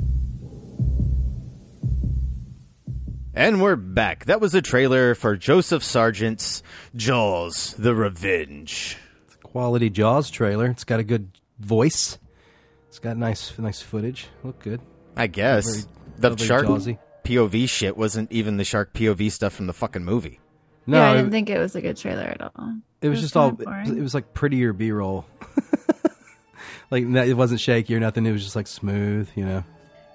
And we're back. That was a trailer for Joseph Sargent's Jaws, The Revenge.
Quality Jaws trailer. It's got a good voice. It's got nice nice footage. Look good.
I guess.
Very-
the
very
shark
Jawsy.
POV shit wasn't even the shark POV stuff from the fucking movie.
No,
yeah, I didn't think it was a good trailer at all.
It was just all.
kinda
It was like prettier B roll. like it wasn't shaky or nothing. It was just like smooth, you know.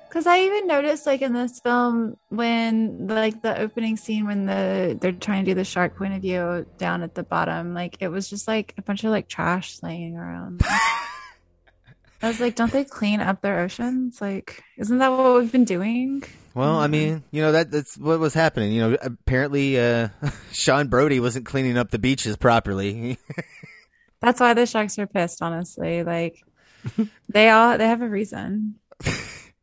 Because I even noticed, like in this film, when like the opening scene when the they're trying to do the shark point of view down at the bottom, like it was just like a bunch of like trash laying around. I was like, don't they clean up their oceans? Like, isn't that what we've been doing?
Well, I mean, you know that that's what was happening. You know, apparently uh, Sean Brody wasn't cleaning up the beaches properly.
That's why the sharks are pissed. Honestly, like they all they have a reason.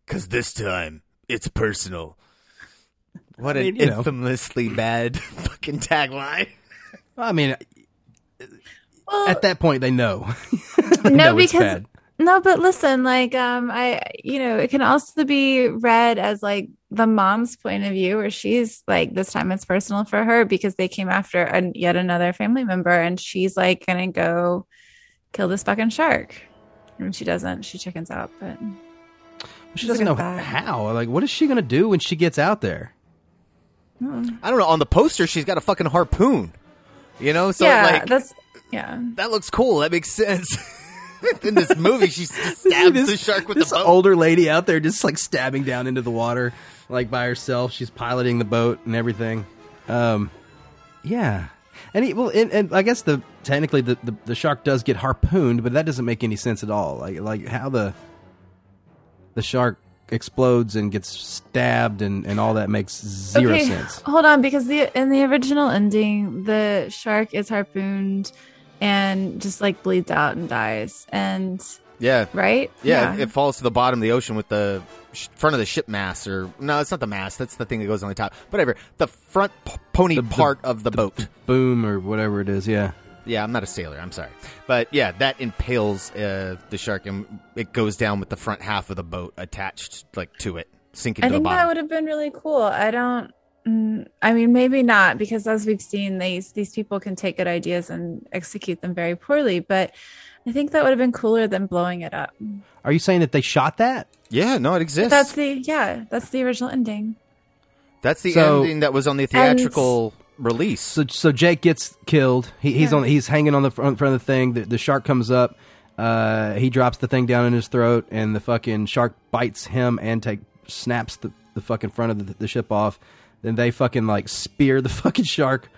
Because this time it's personal. What
I
an
mean, you know.
infamously bad fucking tagline.
I mean,
Well,
at that point, they know. They
no,
know it's
because
bad.
No, but listen, like um, I you know it can also be read as like the mom's point of view, where she's like this time it's personal for her because they came after an, yet another family member, and she's like gonna go kill this fucking shark, and she doesn't. She chickens out, but
She doesn't know
that.
how. Like, what is she gonna do when she gets out there?
I don't know. On the poster, she's got a fucking harpoon. You know, so
yeah,
like
that's yeah.
that looks cool. That makes sense. In this movie, she stabs
this,
the shark with
this
the boat.
older lady out there just like stabbing down into the water, like by herself. She's piloting the boat and everything. Um, yeah, and he, well, and, and I guess the technically the, the the shark does get harpooned, but that doesn't make any sense at all. Like like how the the shark explodes and gets stabbed and and all that makes zero
okay,
sense.
Hold on, because the in the original ending, the shark is harpooned and just like bleeds out and dies. And
yeah,
right?
Yeah, it falls to the bottom of the ocean with the sh- front of the ship mast, or no, it's not the mast. That's the thing that goes on the top. Whatever, the front p- pony part of the, boat.
Boom or whatever it is. Yeah.
yeah, I'm not a sailor. I'm sorry, but yeah, that impales uh, the shark, and it goes down with the front half of the boat attached, like to it, sinking
I
to the
think that would have been really cool. I don't. Mm, I mean, maybe not because as we've seen, these these people can take good ideas and execute them very poorly. But I think that would have been cooler than blowing it up.
Are you saying that they shot that?
yeah, no, it exists.
That's the yeah. That's the original ending.
That's the
So-
ending that was on the theatrical release.
So so Jake gets killed. He, he's
Yeah.
on. He's hanging on the front, front of the thing. The, the shark comes up. Uh, he drops the thing down in his throat, and the fucking shark bites him and take snaps the, the fucking front of the, the ship off. Then they fucking like spear the fucking shark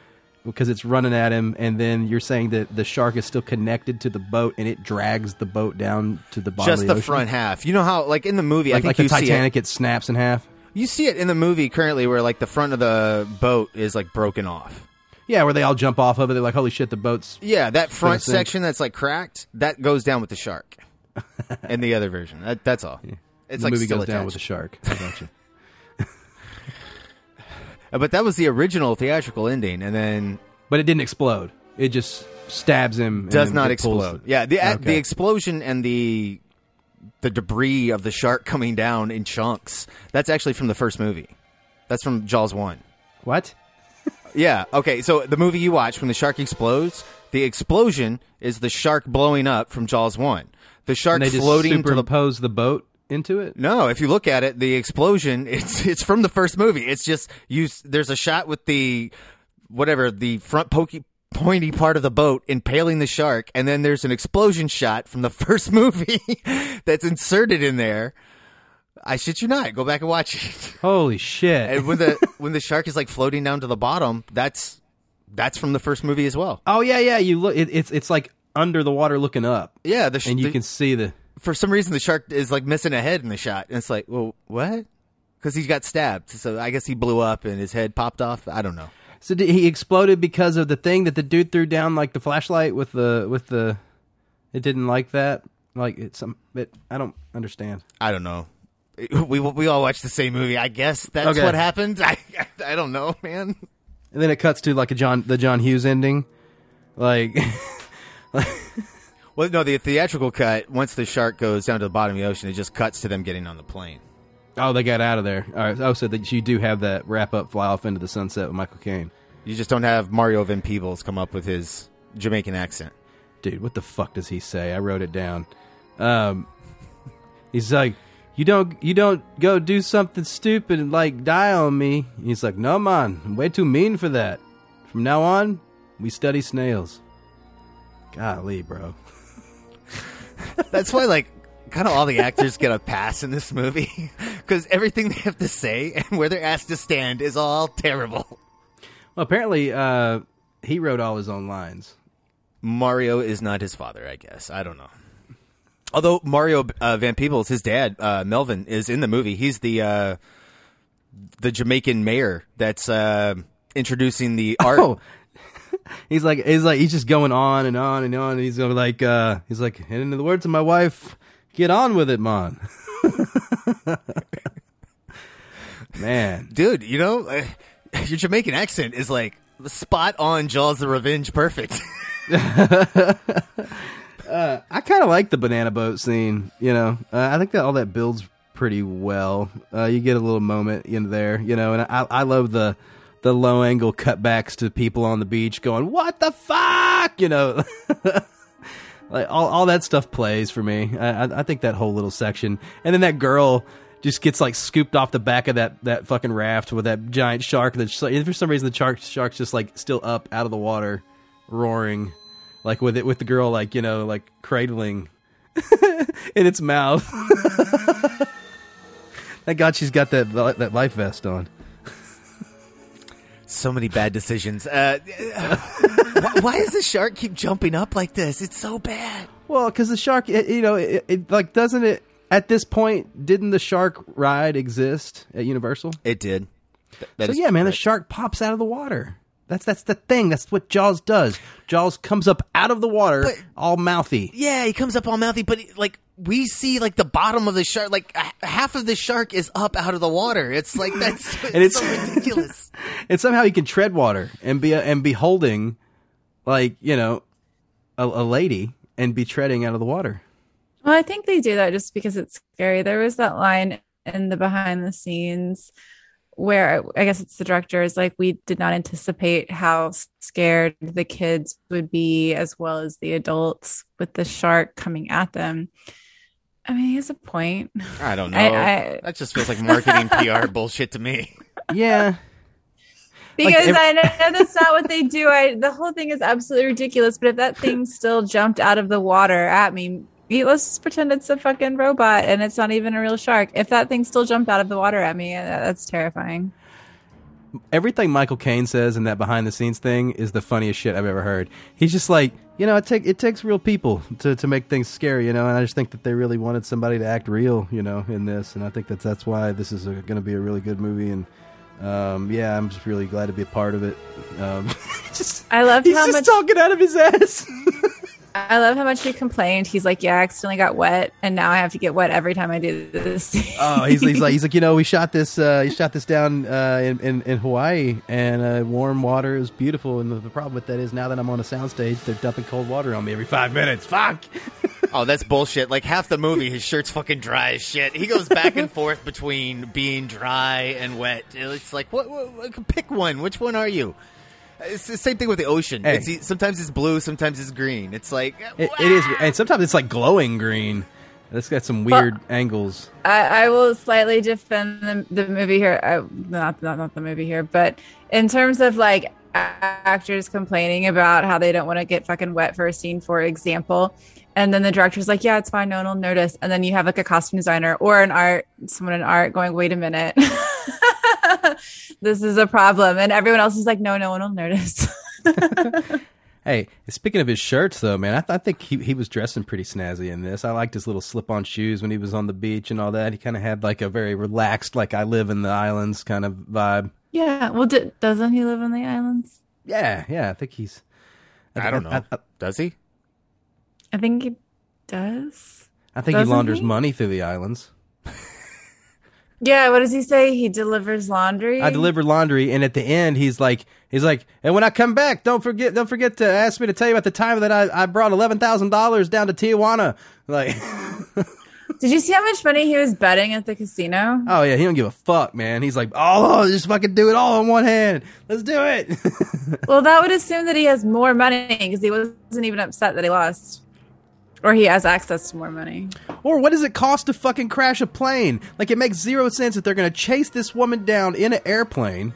because it's running at him. And then you're saying that the shark is still connected to the boat and it drags the boat down to the bottom.
Just
of
the
the,
front half. You know how, like in the movie, I
like,
think
like the
you see it.
Titanic, it snaps in half.
You see it in the movie currently, where like the front of the boat is like broken off.
Yeah, where they all jump off of it. They're like, "Holy shit, the boat's."
Yeah, that front section that's like cracked, that goes down with the shark. in the other version, that, that's all. It's
the
like
movie
still
goes down with the shark. I got you.
Uh, But that was the original theatrical ending, and then
but it didn't explode. It just stabs him.
does not explode. Yeah, the
Okay.
the explosion and the the debris of the shark coming down in chunks. That's actually from the first movie. That's from Jaws one.
What?
Yeah. Okay. So the movie you watch when the shark explodes, the explosion is the shark blowing up from Jaws one. The shark
And they just
floating to the
the boat into it.
No, if you look at it, the explosion it's it's from the first movie. It's just you. There's a shot with the whatever the front pokey pointy part of the boat impaling the shark, and then there's an explosion shot from the first movie that's inserted in there. I shit you not. Go back and watch it.
Holy shit!
And when the when the shark is like floating down to the bottom, that's that's from the first movie as well.
oh yeah, yeah. You look. It, it's it's like under the water looking up.
Yeah, the sh-
and you
the-
can see the.
For some reason the shark is like missing a head in the shot, and it's like, well, what? Because he got stabbed, so I guess he blew up and his head popped off. I don't know.
So did, he exploded because of the thing that the dude threw down, like the flashlight with the with the. It didn't like that. Like it's some. It, I don't understand.
I don't know. We we all watched the same movie. I guess that's
Okay.
what happened. I I don't know, man.
And then it cuts to like a John the John Hughes ending, like.
Well, no, the theatrical cut. Once the shark goes down to the bottom of the ocean, it just cuts to them getting on the plane.
Oh, they got out of there. All right. Oh, so that you do have that wrap up fly off into the sunset with Michael Caine.
You just don't have Mario Van Peebles come up with his Jamaican accent.
Dude, what the fuck does he say? I wrote it down. Um, he's like, you don't, you don't go do something stupid and like die on me. He's like, no man, I'm way too mean for that. From now on, we study snails. Golly, bro.
That's why, like, kind of all the actors get a pass in this movie because everything they have to say and where they're asked to stand is all terrible.
Well, apparently, uh, he wrote all his own lines.
Mario is not his father, I guess. I don't know. Although Mario uh, Van Peebles, his dad, uh, Melvin, is in the movie. He's the uh, the Jamaican mayor that's uh, introducing the art.
Oh, he's like, he's like, he's just going on and on and on. And he's going like, uh, he's like, and in the words of my wife, get on with it, man. Man,
dude, you know, uh, your Jamaican accent is like spot on Jaws the Revenge, perfect.
uh, I kind of like the banana boat scene. You know, uh, I think that all that builds pretty well. Uh, you get a little moment in there, you know, and I, I love the the low angle cutbacks to people on the beach going, "What the fuck?" You know, like all all that stuff plays for me. I, I, think that whole little section, and then that girl. Just gets like scooped off the back of that, that fucking raft with that giant shark. That for some reason the shark shark's just like still up out of the water, roaring, like with it with the girl like you know like cradling in its mouth. Thank God she's got that that life vest on.
So many bad decisions. Uh, why, why does the shark keep jumping up like this? It's so bad.
Well, because the shark, it, you know, it, it like doesn't it at this point? Didn't the shark ride exist at Universal?
It did. Th-
so yeah, man, the shark pops out of the water. That's that's the thing. That's what Jaws does. Jaws comes up out of the water,
But-
all mouthy.
Yeah, he comes up all mouthy, but like we see like the bottom of the shark, like h- half of the shark is up out of the water. It's like that's
And it's-
so ridiculous.
and somehow he can tread water and be and be holding, like you know, a, a lady and be treading out of the water.
Well, I think they do that just because it's scary. There was that line in the behind the scenes where I guess it's the director is like, we did not anticipate how scared the kids would be as well as the adults with the shark coming at them. I mean, he has a point.
I don't know.
I- I-
that just feels like marketing PR bullshit to me.
Yeah,
Because
ev-
I know that's not what they do. I the whole thing is absolutely ridiculous. But if that thing still jumped out of the water at me, let's just pretend it's a fucking robot and it's not even a real shark. If that thing still jumped out of the water at me, uh, that's terrifying.
Everything Michael Caine says in that behind the scenes thing is the funniest shit I've ever heard. He's just like, you know, it take it takes real people to, to make things scary, you know, and I just think that they really wanted somebody to act real, you know, in this, and I think that's that's why this is going to be a really good movie, and um, yeah, I'm just really glad to be a part of it. Um, just,
I love
he's
how
just
much
talking out of his ass.
I love how much he complained. He's like, "Yeah, I accidentally got wet, and now I have to get wet every time I do this."
Oh, he's, he's like he's like you know we shot this uh, he shot this down uh, in, in in Hawaii and uh, warm water is beautiful and the, the problem with that is now that I'm on a soundstage they're dumping cold water on me every five minutes. Fuck.
Oh, that's bullshit. Like half the movie, his shirt's fucking dry as shit. He goes back and forth between being dry and wet. It's like, what, what, what- Pick one. Which one are you? It's the same thing with the ocean.
Hey.
It's, sometimes it's blue, sometimes it's green. It's like,
It, it is and sometimes it's like glowing green. That's got some weird angles.
I, I will slightly defend the, the movie here. I, not, not not the movie here, but in terms of like actors complaining about how they don't want to get fucking wet for a scene, for example, and then the director's like, "Yeah, it's fine, no one will notice," and then you have like a costume designer or an art someone in art going, "Wait a minute." this is a problem and everyone else is like no no one will notice
Hey, speaking of his shirts, though, man, I, th- I think he he was dressing pretty snazzy in this. I liked his little slip-on shoes when he was on the beach and all that. He kind of had like a very relaxed, like I live in the islands kind of vibe.
yeah well d- doesn't he live in the islands
Yeah, yeah, I think he's.
I don't know.
I, I,
Does he?
i think he does
I think he
Doesn't
launders
he?
money through the islands.
Yeah what does he say he delivers laundry
I deliver laundry, and at the end, he's like, he's like, and when I come back, don't forget, don't forget to ask me to tell you about the time that I, I brought eleven thousand dollars down to Tijuana. Like,
did you see how much money he was betting at the casino
oh yeah, he don't give a fuck, man. He's like, oh, just fucking do it all in one hand. Let's do it.
well that would assume that he has more money because he wasn't even upset that he lost or he has access to more money
or what does it cost to fucking crash a plane? Like, it makes zero sense that they're gonna chase this woman down in an airplane.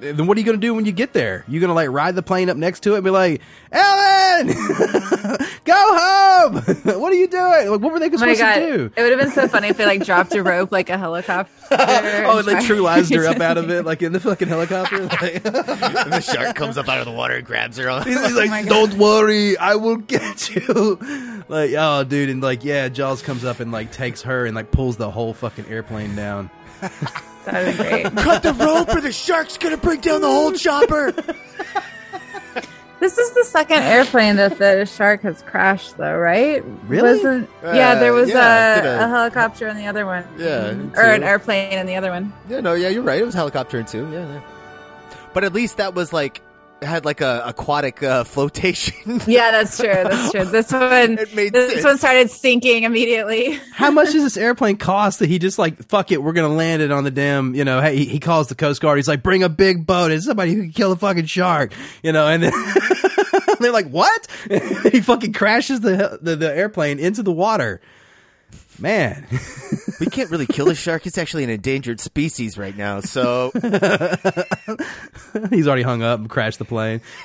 Then what are you gonna do when you get there? You gonna like ride the plane up next to it and be like, Ellen, go home. what are you doing? Like, what were they
Oh my
supposed
god!
to do?
It would have been so funny if they like dropped a rope like a helicopter.
Oh, and like True Lies her up out of it, like in the fucking helicopter. Like,
And the shark comes up out of the water and grabs her.
he's, he's like, oh
my God.
"Don't worry, I will get you." Like, oh, dude, and like, yeah, Jaws comes up and like takes her and like pulls the whole fucking airplane down.
That would be great.
Cut the rope or the shark's gonna bring down the whole chopper.
This is the second airplane that the shark has crashed, though, right?
Really?
Wasn't yeah? There
Uh,
was
yeah,
a, a helicopter in the other one.
Yeah,
or an airplane in the other one.
yeah, no, yeah, you're right. It was a helicopter too. Yeah, yeah. But at least that was like had like a aquatic uh, flotation.
Yeah, that's true. That's true. This one,
It made
this
sense.
one started sinking immediately.
How much does this airplane cost that he just like fuck it, we're gonna land it on the damn, you know? Hey, he, he calls the Coast Guard. He's like, bring a big boat. It's somebody who can kill a fucking shark, you know? And then they're like, what? he fucking crashes the, the the airplane into the water. Man,
we can't really kill a shark. It's actually an endangered species right now. So
he's already hung up and crashed the plane.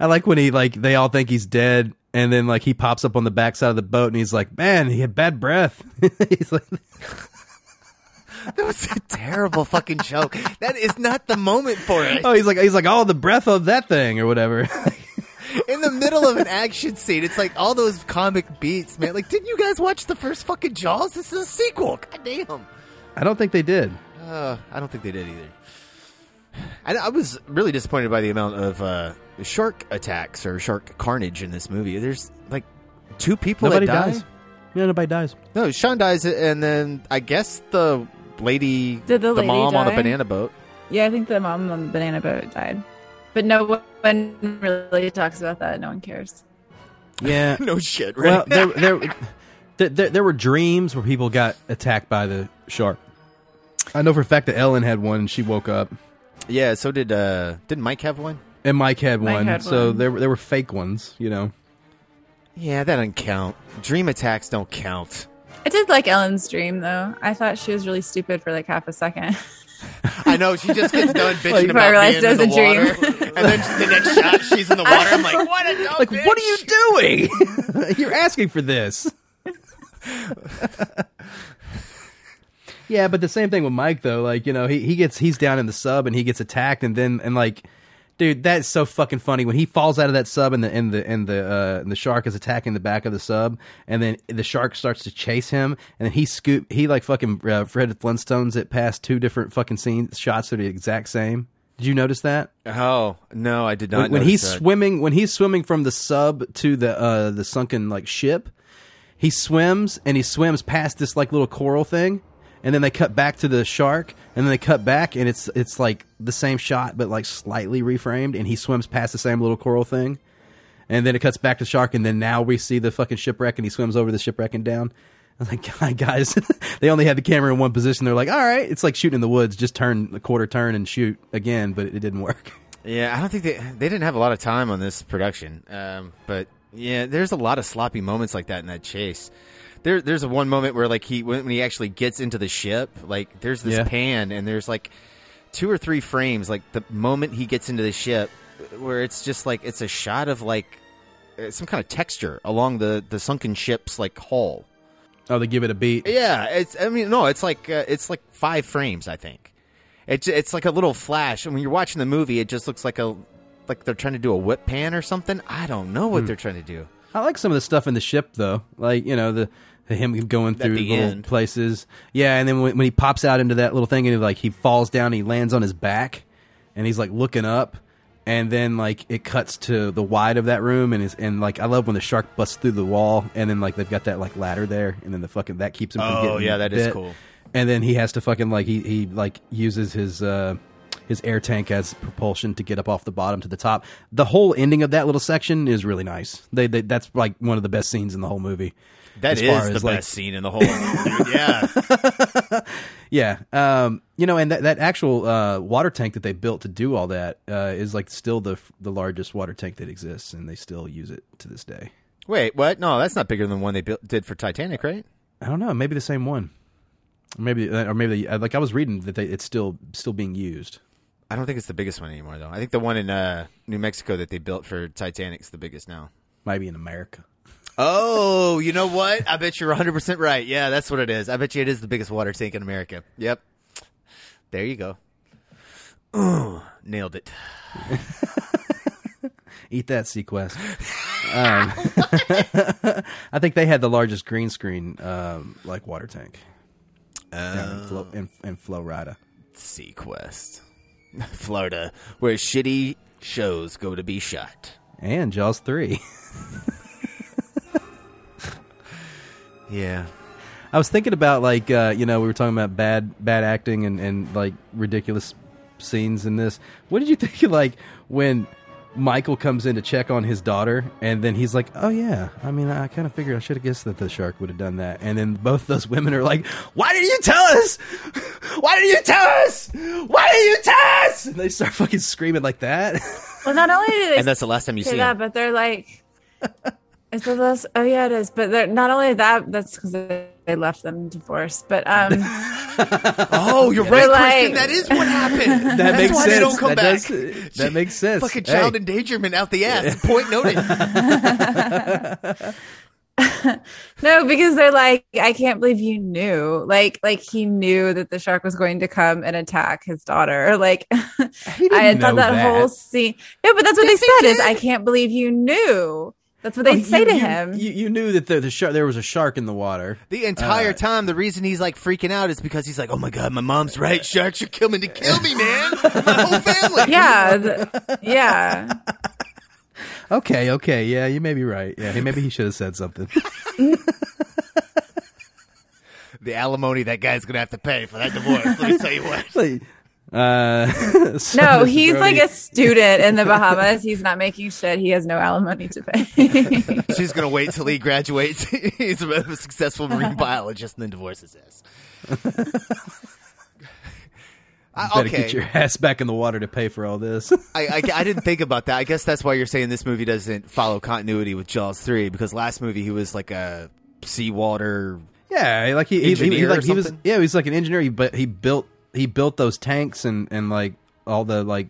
I like when he like they all think he's dead, and then like he pops up on the backside of the boat, and he's like, "Man, he had bad breath." he's like,
that was a terrible fucking joke. That is not the moment for it.
"Oh, he's like he's like, oh, the breath of that thing or whatever."
In the middle of an action scene, it's like all those comic beats, man. Like, didn't you guys watch the first fucking Jaws? This is a sequel. God damn.
I don't think they did.
Uh, I don't think they did either. I, I was really disappointed by the amount of uh, shark attacks or shark carnage in this movie. There's like two people
Nobody
that die.
dies. Yeah, nobody dies.
No, Sean dies, and then I guess the lady,
Did the lady
mom on
the
banana boat.
Yeah, I think the mom on the banana boat died, but no one really talks about that. No one cares.
Yeah.
no shit,
Well,
right?
there, there, there, there, there were dreams where people got attacked by the shark. I know for a fact that Ellen had one, and she woke up.
yeah. So did uh, didn't Mike have one?
And Mike had
Mike
one,
had
so
one.
there there were fake ones, you know.
Yeah, that doesn't count. Dream attacks don't count.
I did like Ellen's dream though. I thought she was really stupid for like half a second.
I know she just gets done bitching
I
about
realized
being in the
a dream.
water, and then the next shot, she's in the water. I'm like, what a dumb
like,
bitch.
what are you doing? You're asking for this. yeah, but the same thing with Mike though. Like, you know, he, he gets he's down in the sub and he gets attacked and then and like dude, that's so fucking funny when he falls out of that sub and the and the and the uh and the shark is attacking the back of the sub and then the shark starts to chase him and then he scoop he like fucking uh, Fred Flintstones it past two different fucking scenes shots that are the exact same. Did you notice that?
Oh no, I did not.
when, when he's
that.
swimming when he's swimming from the sub to the uh the sunken like ship he swims and he swims past this like little coral thing and then they cut back to the shark and then they cut back and it's it's like the same shot but like slightly reframed and he swims past the same little coral thing and then it cuts back to shark and then now we see the fucking shipwreck and he swims over the shipwreck and down I was like, God, guys, they only had the camera in one position. They're like, all right, it's like shooting in the woods. Just turn a quarter turn and shoot again, but it didn't work.
Yeah, I don't think they they didn't have a lot of time on this production. Um, but yeah, there's a lot of sloppy moments like that in that chase. There, there's a one moment where like he when, he actually gets into the ship, like there's this
Yeah.
pan and there's like two or three frames, like the moment he gets into the ship, where it's just like it's a shot of like uh, some kind of texture along the the sunken ship's like hull.
Oh, they give it a beat.
Yeah, it's. I mean, no, it's like uh, it's like five frames. I think it's it's like a little flash. And when you're watching the movie, it just looks like a like they're trying to do a whip pan or something. I don't know what
Hmm.
they're trying to do.
I like some of the stuff in the ship though, like you know the him going through little
end.
places. Yeah, and then when, when he pops out into that little thing and he, like he falls down, he lands on his back, and he's like looking up, and then like it cuts to the wide of that room, and is and like I love when the shark busts through the wall, and then like they've got that like ladder there, and then the fucking that keeps him. From
Oh,
getting
yeah, that is
bit.
cool.
And then he has to fucking like he he like uses his. uh his air tank as propulsion to get up off the bottom to the top. The whole ending of that little section is really nice. They, they that's like one of the best scenes in the whole movie.
That is the
as, like-
best scene in the whole. yeah,
Yeah, um, you know, and that, that actual uh, water tank that they built to do all that uh, is like still the the largest water tank that exists, and they still use it to this day.
Wait, what? No, that's not bigger than the one they built, did for Titanic, right?
I don't know, maybe the same one, maybe uh, or maybe uh, like I was reading that they, it's still still being used.
I don't think it's the biggest one anymore, though. I think the one in uh, New Mexico that they built for Titanic's the biggest now.
Maybe in America.
Oh, you know what? I bet you're 100 percent right. Yeah, that's what it is. I bet you it is the biggest water tank in America. Yep. There you go. Ooh, nailed it.
Eat that, seaQuest. um, I think they had the largest green screen um, like water tank down in, Flo- in, in Florida.
seaQuest, Florida, where shitty shows go to be shot.
And Jaws three.
Yeah.
I was thinking about like uh, you know we were talking about bad bad acting and, and like ridiculous scenes in this. What did you think of like when Michael comes in to check on his daughter and then he's like, "Oh yeah, I mean I kind of figured I should have guessed that the shark would have done that." And then both those women are like, "Why didn't you tell us? Why didn't you tell us? Why didn't you tell us?" And they start fucking screaming like that.
Well, not only do they
And that's the last time you see
that,
him.
but they're like, is it this? Oh yeah, it is. But they're not only that. That's because they, they left them divorced. But um,
Oh, you're
They're
right, Kristen. That is what happened.
That
That's
makes
why
sense.
They don't come
That
back.
does- that makes sense.
Fucking
Hey.
child endangerment out the ass. Point noted.
no, because they're like, I can't believe you knew. Like, like he knew that the shark was going to come and attack his daughter. Like, I
didn't
thought that,
that.
whole scene. No, but that's what
Yes,
they said. Is. I can't believe you knew. That's what they
Oh,
say
you-
to
you-
him.
You, you knew that the, the shark there was a shark in the water.
The entire
Uh,
time, the reason he's like freaking out is because he's like, "Oh my god, my mom's right. Sharks are coming to kill me, man. My whole family."
yeah, the- yeah.
Okay, okay, yeah, you may be right. Yeah, maybe he should have said something.
The alimony that guy's gonna have to pay for that divorce. Let me tell you what.
Like, uh, so
No,
Mr.
he's like a student in the Bahamas. He's not making shit. He has no alimony to pay.
She's gonna wait till he graduates. he's a successful marine biologist and then divorces us. Uh,
Better
okay,
get your ass back in the water to pay for all this.
I, I, I didn't think about that. I guess that's why you're saying this movie doesn't follow continuity with Jaws three because last movie he was like a seawater.
yeah, like he, he, he, he- like he was. Yeah, he was like an engineer, but he built he built those tanks and and like all the like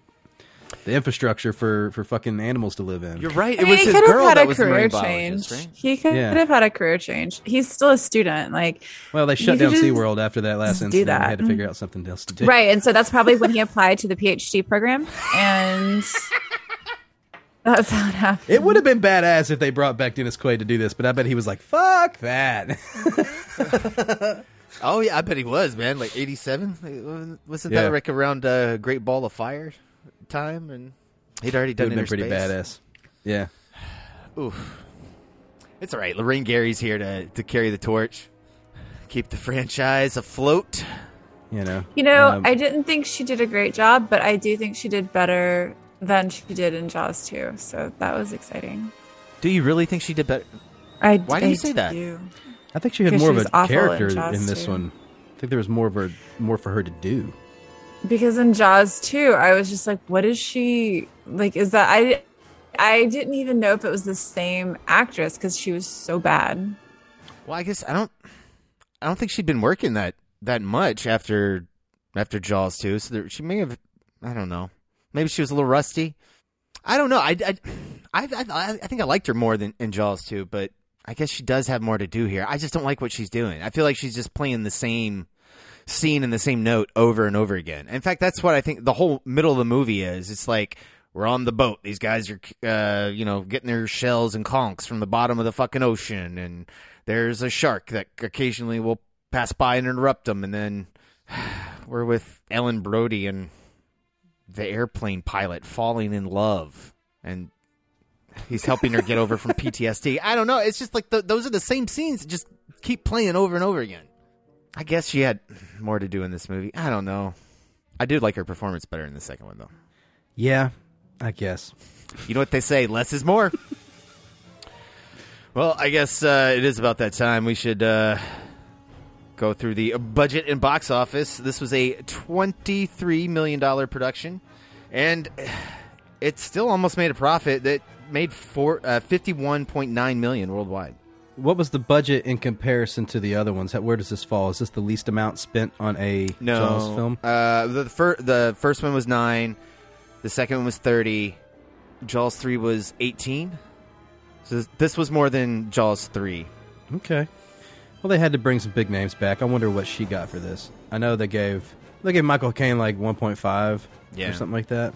the infrastructure for for fucking animals to live in.
You're right.
I
It
mean,
was
he
his
could have
girl
had
that
a
was the
career
marine
change.
right?
He could
Yeah.
have had a career change. He's still a student. Like,
well, they shut down
just
SeaWorld after that last incident.
that.
They had to figure out something else to do.
right. And so that's probably when he applied to the PhD program. And that's how it happened.
It would have been badass if they brought back Dennis Quaid to do this, but I bet he was like, "Fuck that."
Oh yeah, I bet he was man. Like '87, wasn't
Yeah.
that like around uh, Great Ball of Fire time? And he'd already
Would
done
have been pretty
Space.
badass. Yeah.
Oof. It's all right. Lorraine Gary's here to to carry the torch, keep the franchise afloat.
You know.
You know,
Um,
I didn't think she did a great job, but I do think she did better than she did in Jaws 2. So that was exciting.
Do you really think she did better?
I,
Why do
I
you say that?
do.
I think she had more
she
of a
awful in
character in this
too.
one. I think there was more of her, more for her to do.
Because in Jaws 2, I was just like, what is she like? Is that I? I didn't even know if it was the same actress because she was so bad.
Well, I guess I don't. I don't think she'd been working that that much after after Jaws 2. So there, she may have. I don't know. Maybe she was a little rusty. I don't know. I I, I, I, I think I liked her more than in Jaws 2, but I guess she does have more to do here. I just don't like what she's doing. I feel like she's just playing the same scene and the same note over and over again. In fact, that's what I think the whole middle of the movie is. It's like we're on the boat. These guys are, uh, you know, getting their shells and conchs from the bottom of the fucking ocean, and there's a shark that occasionally will pass by and interrupt them, and then we're with Ellen Brody and the airplane pilot falling in love, and he's helping her get over from PTSD. I don't know. It's just like the, those are the same scenes that just keep playing over and over again. I guess she had more to do in this movie. I don't know. I did like her performance better in the second one, though.
Yeah, I guess.
You know what they say: less is more. well, I guess uh, it is about that time. We should uh, go through the budget and box office. This was a twenty-three million dollar production, and it still almost made a profit. That made four uh, fifty-one point nine million worldwide.
What was the budget in comparison to the other ones? How- Where does this fall? Is this the least amount spent on a
No
Jaws film?
Uh, the fir- the first one was nine. The second one was thirty. Jaws three was eighteen. So this, this was more than Jaws three.
Okay. Well, they had to bring some big names back. I wonder what she got for this. I know they gave they gave Michael Caine like 1.5
Yeah.
or something like that.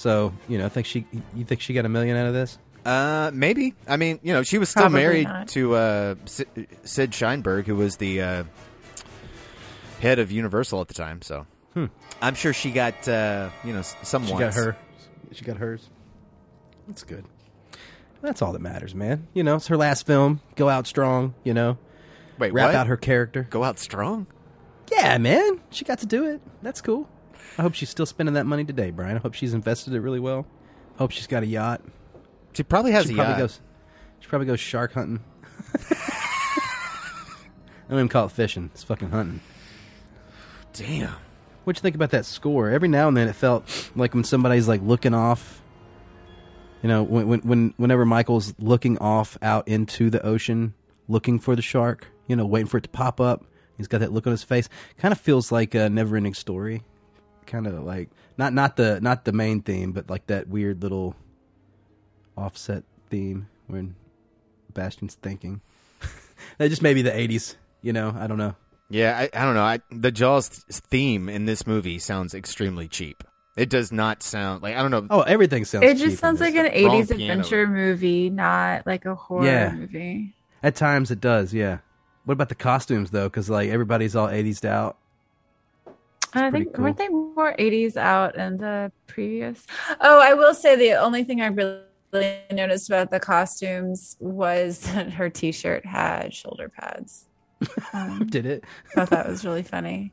So you know, think she you think she got a million out of this?
Uh, maybe. I mean, you know, she was still
Probably
married
not.
to uh, Sid, Sid Sheinberg, who was the uh, head of Universal at the time. So I'm sure she got uh, you know s- some
Hmm. She
wants.
got her. She got hers. That's good. That's all that matters, man. You know, it's her last film. Go out strong. You know,
Wait,
wrap
what?
out her character.
Go out strong.
Yeah, man. She got to do it. That's cool. I hope she's still spending that money today, Brian. I hope she's invested it really well. I Hope she's got a yacht.
She probably has
she
a
probably
yacht.
goes. She probably goes shark hunting. I don't even call it fishing. It's fucking hunting.
Damn.
What you think about that score? Every now and then, it felt like when somebody's like looking off. You know, when when, when whenever Michael's looking off out into the ocean, looking for the shark. You know, waiting for it to pop up. He's got that look on his face. Kind of feels like a never-ending story. Kind of like not not the not the main theme, but like that weird little offset theme when Bastian's thinking. that just may be the '80s. You know, I don't know.
Yeah, I, I don't know. I, the Jaws theme in this movie sounds extremely cheap. It does not sound like I don't know.
Oh, everything sounds.
It
cheap
just sounds like an
Wrong
80s
piano.
adventure movie, not like a horror
Yeah.
movie.
At times it does, yeah. What about the costumes though? Because like everybody's all 80s out.
I think
cool.
weren't they more 80s out in the previous? Oh, I will say the only thing I really noticed about the costumes was that her t-shirt had shoulder pads. Um,
Did it?
I thought that was really funny.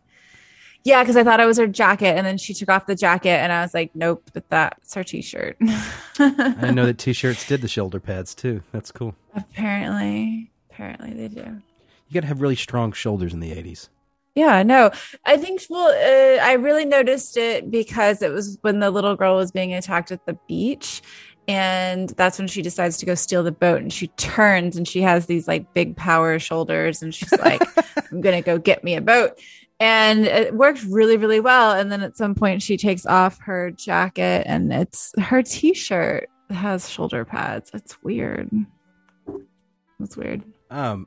Yeah, because I thought it was her jacket, and then she took off the jacket, and I was like, "Nope, but that's her t-shirt."
I didn't know that t-shirts did the shoulder pads too. That's cool.
apparently, apparently they do.
You got to have really strong shoulders in the 80s.
Yeah, no, I think, well, uh, I really noticed it because it was when the little girl was being attacked at the beach. And that's when she decides to go steal the boat. And she turns and she has these like big power shoulders. And she's like, I'm going to go get me a boat. and it worked really really well and then at some point she takes off her jacket and it's her t-shirt has shoulder pads it's weird it's weird
Um,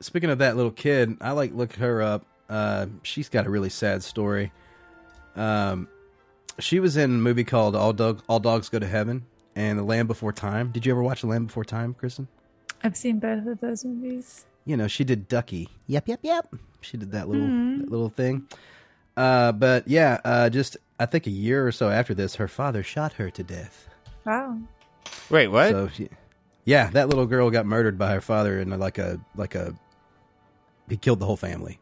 speaking of that little kid, I like look her up. Uh, she's got a really sad story. Um, she was in a movie called All Dog All Dogs Go to Heaven and The Land Before Time. Did you ever watch The Land Before Time, Kristen?
i've seen both of those movies
You know, she did Ducky. Yep, yep, yep. She did that little
Mhm.
that little thing. Uh, but yeah, uh, just I think a year or so after this, her father shot her to death.
wow
Wait, what?
So she, yeah, that little girl got murdered by her father in like a like a he killed the whole family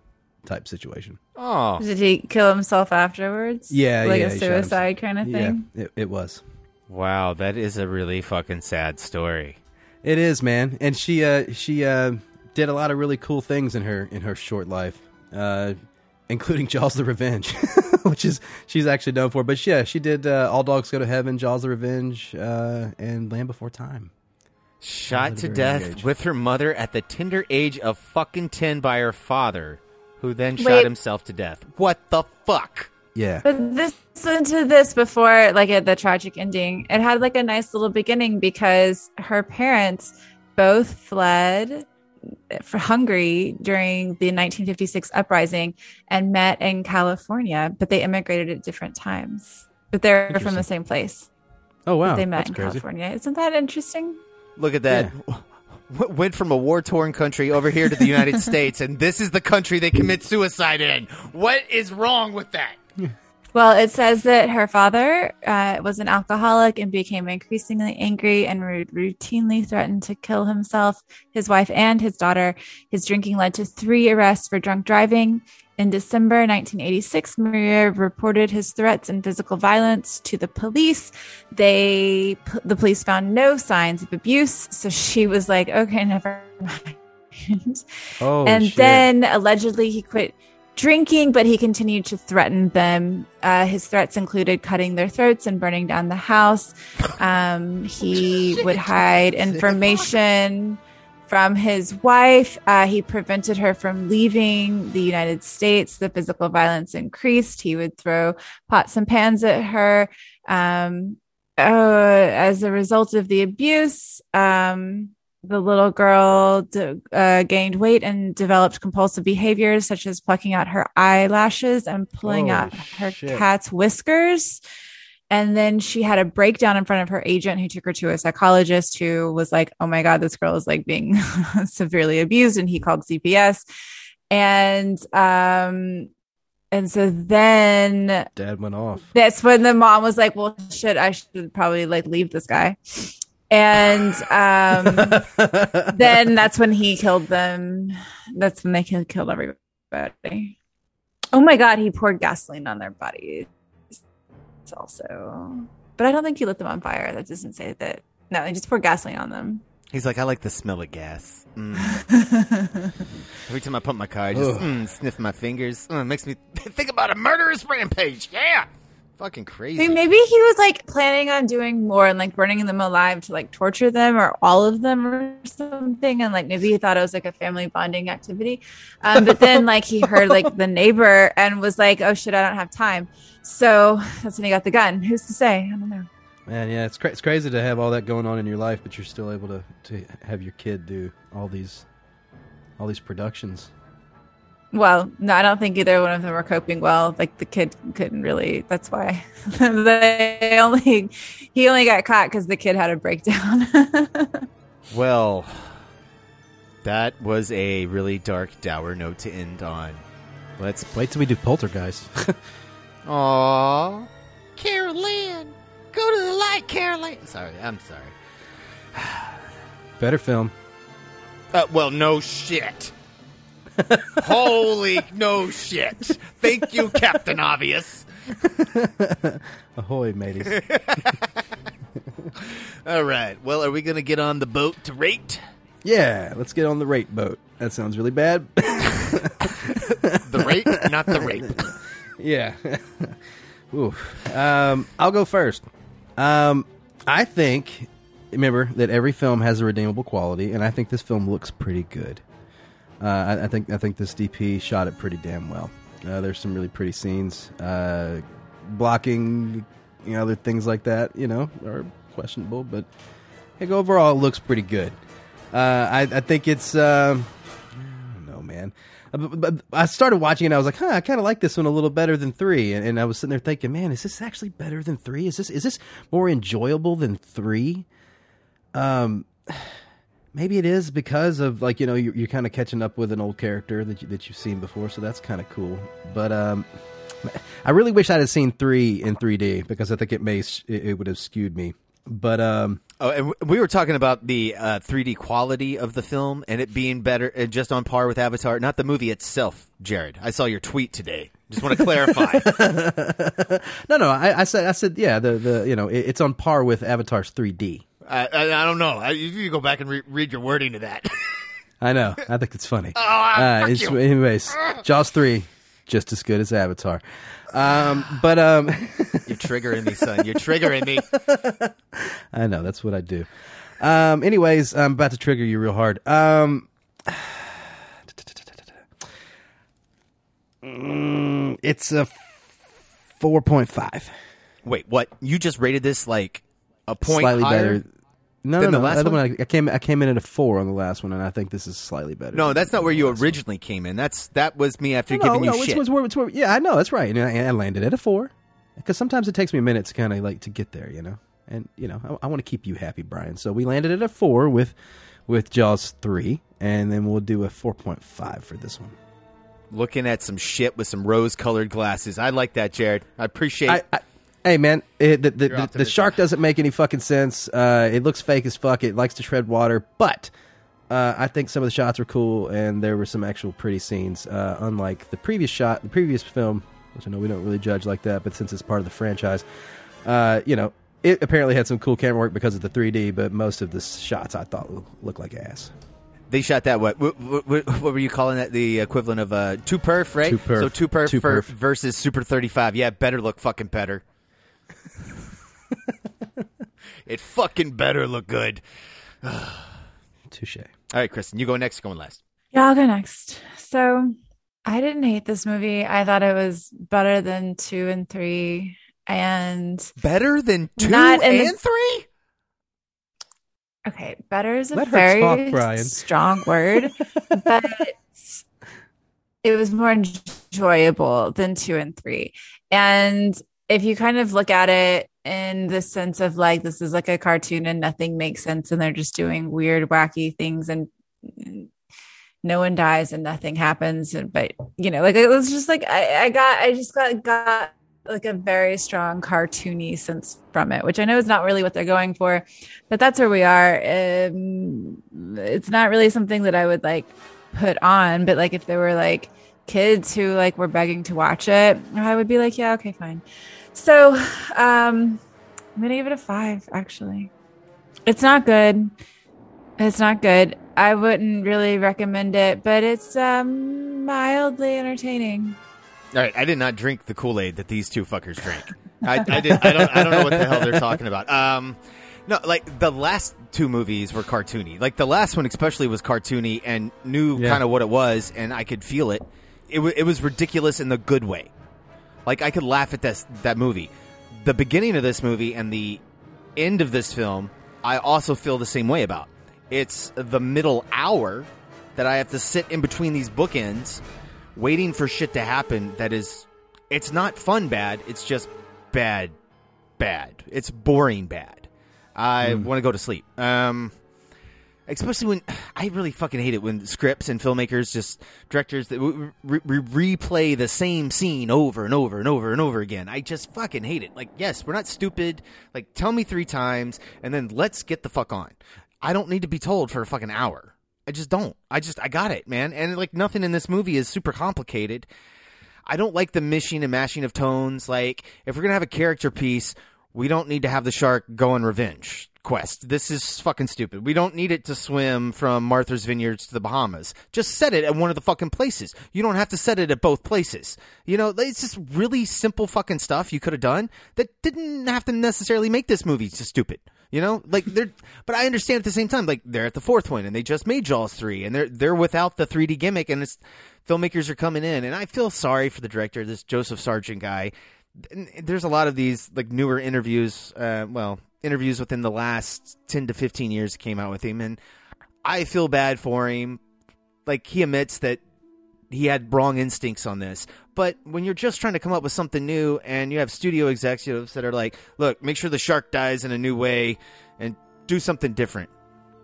type situation.
oh,
did he kill himself afterwards
Yeah,
like
yeah,
a
he shot himself.
suicide kind of thing
Yeah, it, it was.
wow, that is a really fucking sad story.
It is, man. And she uh she uh did a lot of really cool things in her in her short life. Uh including Jaws the Revenge, which is she's actually known for. But yeah, she did uh, All Dogs Go to Heaven, Jaws the Revenge, uh and Land Before Time.
Shot to death
age.
with her mother at the tender age of fucking 10 by her father, who then shot
Wait.
himself to death. What the fuck?
Yeah.
But this, listen to this before, like at the tragic ending. It had like a nice little beginning because her parents both fled for Hungary during the 1956 uprising and met in California, but they immigrated at different times. But they're from the same place.
Oh wow.
they met
That's
in
crazy.
California. Isn't that interesting?
Look at that. W- Went from a war torn country over here to the United States, and this is the country they commit suicide in. What is wrong with that?
Well, it says that her father uh, was an alcoholic and became increasingly angry and ru- routinely threatened to kill himself, his wife, and his daughter. His drinking led to three arrests for drunk driving. In December 1986, Maria reported his threats and physical violence to the police. They, p- the police found no signs of abuse, so she was like, "Okay, never mind."
Oh
and
shit.
then allegedly he quit drinking, but he continued to threaten them. Uh, his threats included cutting their throats and burning down the house. Um, he would hide information from his wife. Uh, he prevented her from leaving the United States. The physical violence increased. He would throw pots and pans at her. Um, uh, as a result of the abuse, um, the little girl uh, gained weight and developed compulsive behaviors such as plucking out her eyelashes and pulling
Holy
out her
shit.
cat's whiskers. And then she had a breakdown in front of her agent who took her to a psychologist who was like, Oh my God, this girl is like being severely abused. And he called CPS. And, um, and so then
Dad went off.
that's when the mom was like, "Well, shit, I should probably like leave this guy." And um, then that's when he killed them. That's when they killed everybody. Oh my god, he poured gasoline on their bodies. It's also, but I don't think he lit them on fire. That doesn't say that. No, he just poured gasoline on them.
He's like, I like the smell of gas. Mm. Every time I pump my car, I just mm, sniff my fingers. Mm, it makes me think about a murderous rampage. Yeah. Fucking
I
crazy.
mean, maybe he was like planning on doing more and like burning them alive to like torture them or all of them or something. And like maybe he thought it was like a family bonding activity. Um, but then like he heard like the neighbor and was like, oh shit, I don't have time. So that's when he got the gun. Who's to say? I don't know.
Man, yeah, it's cra- it's crazy to have all that going on in your life, but you're still able to, to have your kid do all these all these productions.
Well, no, I don't think either one of them were coping well. Like the kid couldn't really. That's why they only he only got caught because the kid had a breakdown.
Well, that was a really dark, dour note to end on. Let's
wait till we do Poltergeist.
Aww. Carol Anne, go to the light, Carol Anne. Sorry, I'm sorry.
Better film.
Uh, well, no shit. Holy no shit. Thank you, Captain Obvious.
Ahoy, mateys.
All right. Well, are we going to get on the boat to rate?
yeah, let's get on the rate boat. That sounds really bad.
The rate, not the rape.
Yeah. Oof. Um, I'll go first. Um, I think, remember that every film has a redeemable quality, and I think this film looks pretty good. Uh, I, I think I think this DP shot it pretty damn well. Uh, there's some really pretty scenes. Uh, blocking, you know, other things like that, you know, are questionable. But I overall, it looks pretty good. Uh, I, I think it's. Um, I man. Uh, But, I started watching it. and I was like, huh, I kind of like this one a little better than three. And, and I was sitting there thinking, man, is this actually better than three? Is this is this more enjoyable than three? Um, maybe it is because of like you know you're, you're kind of catching up with an old character that you, that you've seen before, so that's kind of cool. But um, I really wish I'd have seen three in 3D because I think it may it, it would have skewed me. But um,
Oh, and we were talking about the uh, 3D quality of the film and it being better, and just on par with Avatar, not the movie itself. Jared, I saw your tweet today. Just want to clarify.
no, no, I, I said I said yeah, the the you know it, it's on par with Avatar's 3D.
I, I, I don't know. I, you need to go back and re- read your wording to that.
I know. I think it's funny.
Oh,
uh,
fuck
it's,
you.
anyways, Jaws three, just as good as Avatar. Um, but um,
You're triggering me, son. You're triggering me.
I know that's what I do. Um, anyways, I'm about to trigger you real hard. Um, mm, it's a four point five.
Wait, what? You just rated this like a point
slightly
higher?
better. No,
than
no,
the
no.
last
the other
one?
one I, I came I came in at a four on the last one, and I think this is slightly better.
No, that's not where you
last one.
originally came in. That's that was me after
No,
giving you
it's-
shit.
it's where- it's where- yeah, I know that's right, and I, I landed at a four because sometimes it takes me a minute to kind of like to get there, you know. And you know, I, I want to keep you happy, Brian. So we landed at a four with with Jaws three, and then we'll do a four point five for this one.
Looking at some shit with some rose-colored glasses. I like that, Jared. I appreciate.
I, I, hey man, it, the, the, the, the shark doesn't make any fucking sense. Uh, it looks fake as fuck. It likes to tread water, but uh, I think some of the shots were cool, and there were some actual pretty scenes. Uh, unlike the previous shot, the previous film, which I know we don't really judge like that, but since it's part of the franchise, uh, you know, it apparently had some cool camera work because of the 3D. But most of the shots I thought look, looked like ass.
They shot that what? What, what, what were you calling that? The equivalent of uh, two perf, right?
Two perf.
So two perf,
Two perf.
versus super thirty five. Yeah, better look fucking better. it fucking better look good.
Touche.
All right, Kristen, you go next. Going last.
Yeah, I'll go next. So I didn't hate this movie. I thought it was better than two and three. And
Better than two
Not
and
the-
three.
okay, better is a
Let
very
talk,
strong word, but it was more enjoyable than two and three. And if you kind of look at it in the sense of like this is like a cartoon and nothing makes sense and they're just doing weird, wacky things and no one dies and nothing happens. And but you know, like it was just like I, I got I just got got like a very strong cartoony sense from it, which I know is not really what they're going for, but that's where we are. Um, it's not really something that I would like put on, but like if there were like kids who like were begging to watch it, I would be like, yeah, okay, fine. So, um, I'm gonna give it a five. Actually, it's not good. It's not good. I wouldn't really recommend it, but it's um mildly entertaining.
All right, I did not drink the Kool Aid that these two fuckers drank. I, I did. I don't. I don't know what the hell they're talking about. Um, no, like the last two movies were cartoony. Like the last one, especially, was cartoony and knew
Yeah.
kind of what it was, and I could feel it. It, w- it was ridiculous in the good way. Like I could laugh at this that movie. The beginning of this movie and the end of this film, I also feel the same way about. It's the middle hour that I have to sit in between these bookends, waiting for shit to happen. That is, it's not fun bad. It's just bad, bad. It's boring bad. I want to go to sleep. Um, especially when I really fucking hate it when scripts and filmmakers just directors that re- re- replay the same scene over and over and over and over again. I just fucking hate it. Like, yes, we're not stupid. Like, tell me three times and then let's get the fuck on. I don't need to be told for a fucking hour. I just don't. I just I got it, man. And like nothing in this movie is super complicated. I don't like the mishing and mashing of tones. Like, if we're gonna have a character piece, we don't need to have the shark go on revenge quest. This is fucking stupid. We don't need it to swim from Martha's Vineyards to the Bahamas. Just set it at one of the fucking places. You don't have to set it at both places. You know, it's just really simple fucking stuff you could have done that didn't have to necessarily make this movie just stupid. You know, like they're, but I understand at the same time, like they're at the fourth one and they just made Jaws three and they're they're without the 3D gimmick and it's filmmakers are coming in and I feel sorry for the director, this Joseph Sargent guy. There's a lot of these like newer interviews, uh, well, interviews within the last 10 to 15 years came out with him and I feel bad for him. Like he admits that he had wrong instincts on this. But when you're just trying to come up with something new and you have studio executives that are like, look, make sure the shark dies in a new way and do something different.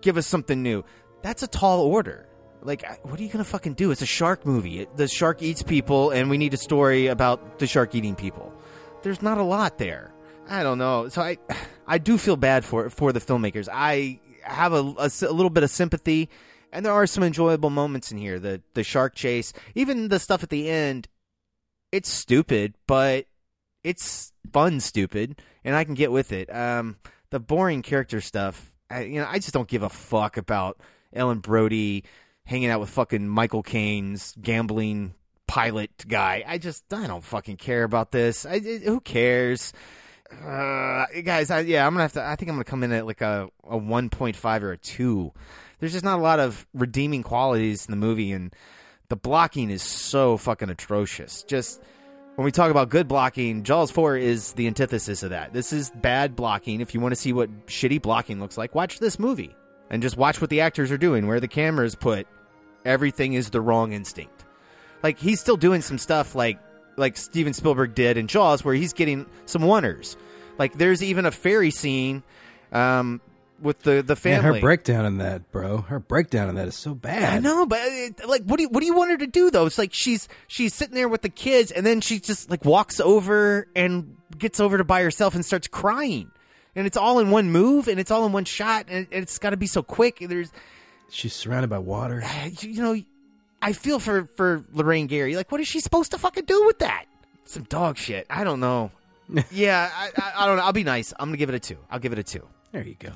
Give us something new. That's a tall order. Like, what are you to fucking do? It's a shark movie. The shark eats people, and we need a story about the shark eating people. There's not a lot there. I don't know. So I, I do feel bad for for the filmmakers. I have a a little bit of sympathy, and there are some enjoyable moments in here. The the shark chase, even the stuff at the end, it's stupid, but it's fun stupid, and I can get with it. Um, the boring character stuff, I, you know, I just don't give a fuck about Ellen Brody hanging out with fucking Michael Caine's gambling pilot guy. I just I don't fucking care about this. I, who cares? Uh, guys, I, yeah, I'm gonna have to. I think I'm gonna come in at like a a 1.5 or a two. There's just not a lot of redeeming qualities in the movie, and the blocking is so fucking atrocious. Just when we talk about good blocking, Jaws 4 is the antithesis of that. This is bad blocking. If you want to see what shitty blocking looks like, watch this movie and just watch what the actors are doing, where the camera is put. Everything is the wrong instinct. Like he's still doing some stuff like like Steven Spielberg did in Jaws, where he's getting some wonders. Like there's even a ferry scene um, with the the
Man,
family.
her breakdown in that, bro. Her breakdown in that is so bad.
I know, but uh, like, what do you what do you want her to do though? It's like she's she's sitting there with the kids, and then she just like walks over and gets over to by herself and starts crying, and it's all in one move, and it's all in one shot, and it's got to be so quick. There's,
She's surrounded by water.
you know, I feel for for Lorraine Gary. Like, what is she supposed to fucking do with that? Some dog shit. I don't know. yeah, I, I, I don't know. I'll be nice. I'm gonna give it a two. I'll give it a two.
There you go.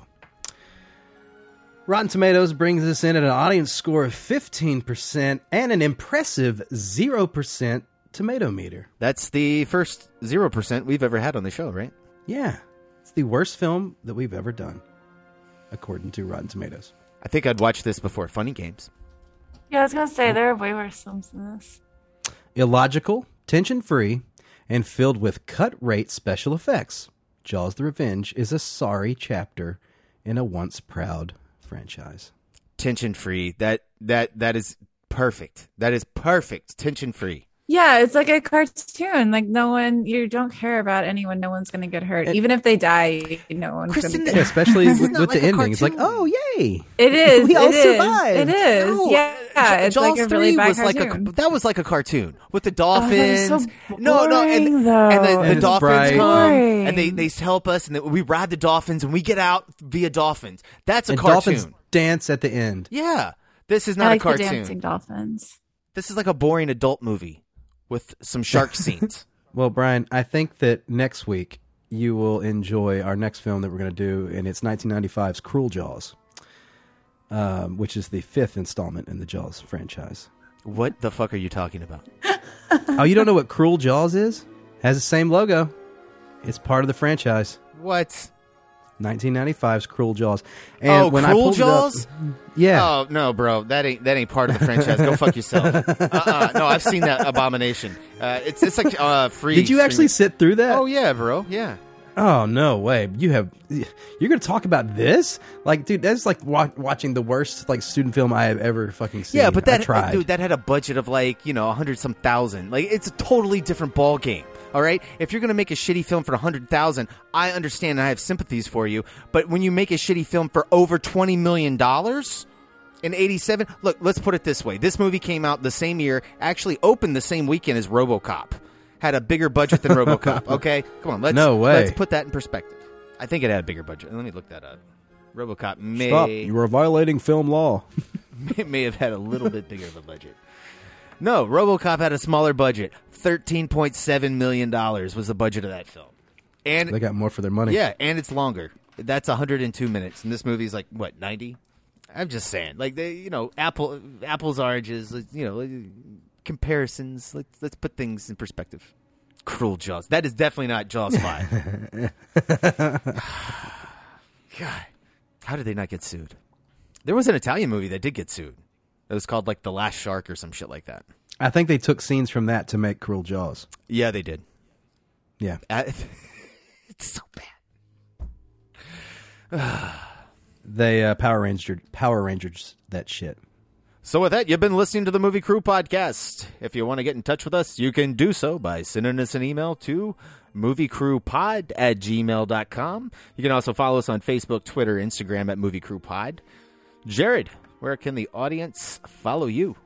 Rotten Tomatoes brings us in at an audience score of 15% and an impressive 0% tomato meter.
That's the first zero percent we've ever had on the show, right?
Yeah. It's the worst film that we've ever done, according to Rotten Tomatoes.
I think I'd watch this before Funny Games.
Yeah, I was gonna say there are way worse films than this.
Illogical, tension free, and filled with cut rate special effects. Jaws the Revenge is a sorry chapter in a once proud franchise.
tension free. That that that is perfect. That is perfect. Tension free.
Yeah, it's like a cartoon. Like no one, you don't care about anyone. No one's gonna get hurt, even if they die. No one's
Kristen,
gonna get
Yeah,
hurt.
especially with, with
like
the
a
ending. It's like, oh, yay.
It is.
We all
it is,
survived.
It is.
No,
yeah,
J-
it's
Jaws
like a really
3 was
cartoon.
like a that was like a cartoon with the
Oh, that was
dolphins. no, no, and,
boring, though.
and the,
And
the
it's
dolphins
bright.
come and they they help us, and then we ride the dolphins and we get out via dolphins. That's a
And
cartoon.
dolphins dance at the end.
Yeah, this is
I
not
like
a cartoon.
the dancing dolphins.
This is like a boring adult movie with some shark scenes.
Well, Brian, I think that next week you will enjoy our next film that we're going to do, and it's 1995's Cruel Jaws, um, which is the fifth installment in the Jaws franchise.
what the fuck are you talking about?
oh, you don't know what Cruel Jaws is? Has the same logo. It's part of the franchise.
What?
1995's Cruel Jaws. And
oh,
when I
Cruel
pulled it up-
Jaws.
yeah.
Oh no, bro, that ain't that ain't part of the franchise. Go fuck yourself. uh-uh. No, I've seen that abomination. Uh, it's it's like uh, free.
Did you actually
streaming.
sit through that?
Oh yeah, bro. Yeah.
Oh no way! You have you're gonna talk about this? Like, dude, that's like wa- watching the worst like student film I have ever fucking seen.
Yeah, but that dude, that had a budget of like you know a hundred some thousand. Like it's a totally different ball game. All right, if you're gonna make a shitty film for a hundred thousand, I understand and I have sympathies for you. But when you make a shitty film for over twenty million dollars in '87, look, let's put it this way: this movie came out the same year, actually opened the same weekend as RoboCop, had a bigger budget than RoboCop. Okay, come on, let's
No way.
let's put that in perspective. I think it had a bigger budget. Let me look that up. RoboCop may
Stop! You are violating film law.
it may have had a little bit bigger of a budget. No, RoboCop had a smaller budget. Thirteen point seven million dollars was the budget of that film. And
They got more for their money.
Yeah, and it's longer. That's 102 minutes, and this movie's like what 90. I'm just saying, like they, you know, apple, apples, oranges, you know, comparisons. Let's let's put things in perspective. Cruel Jaws. That is definitely not Jaws five. God, how did they not get sued? There was an Italian movie that did get sued. It was called like The Last Shark or some shit like that.
I think they took scenes from that to make Cruel Jaws.
Yeah, they did.
Yeah.
Uh, it's so bad.
They uh, Power Ranger Power Rangers that shit.
So with that, you've been listening to the Movie Crew podcast. If you want to get in touch with us, you can do so by sending us an email to moviecrewpod at gmail.com. You can also follow us on Facebook, Twitter, Instagram at Movie Crew Pod. Jared, where can the audience follow you?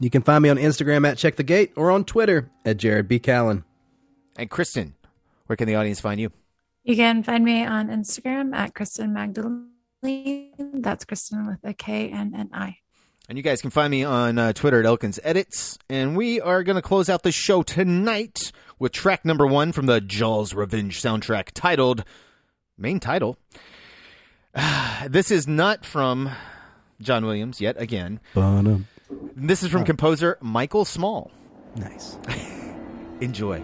You can find me on Instagram at Check the Gate or on Twitter at Jared B. Callen.
And Kristen, where can the audience find you?
You can find me on Instagram at Kristen Magdalene. That's Kristen with a K and an I.
And you guys can find me on uh, Twitter at Elkins Edits. And we are going to close out the show tonight with track number one from the Jaws Revenge soundtrack titled, main title. this is not from John Williams yet again.
Bonham.
This is from composer Michael Small.
Nice.
Enjoy.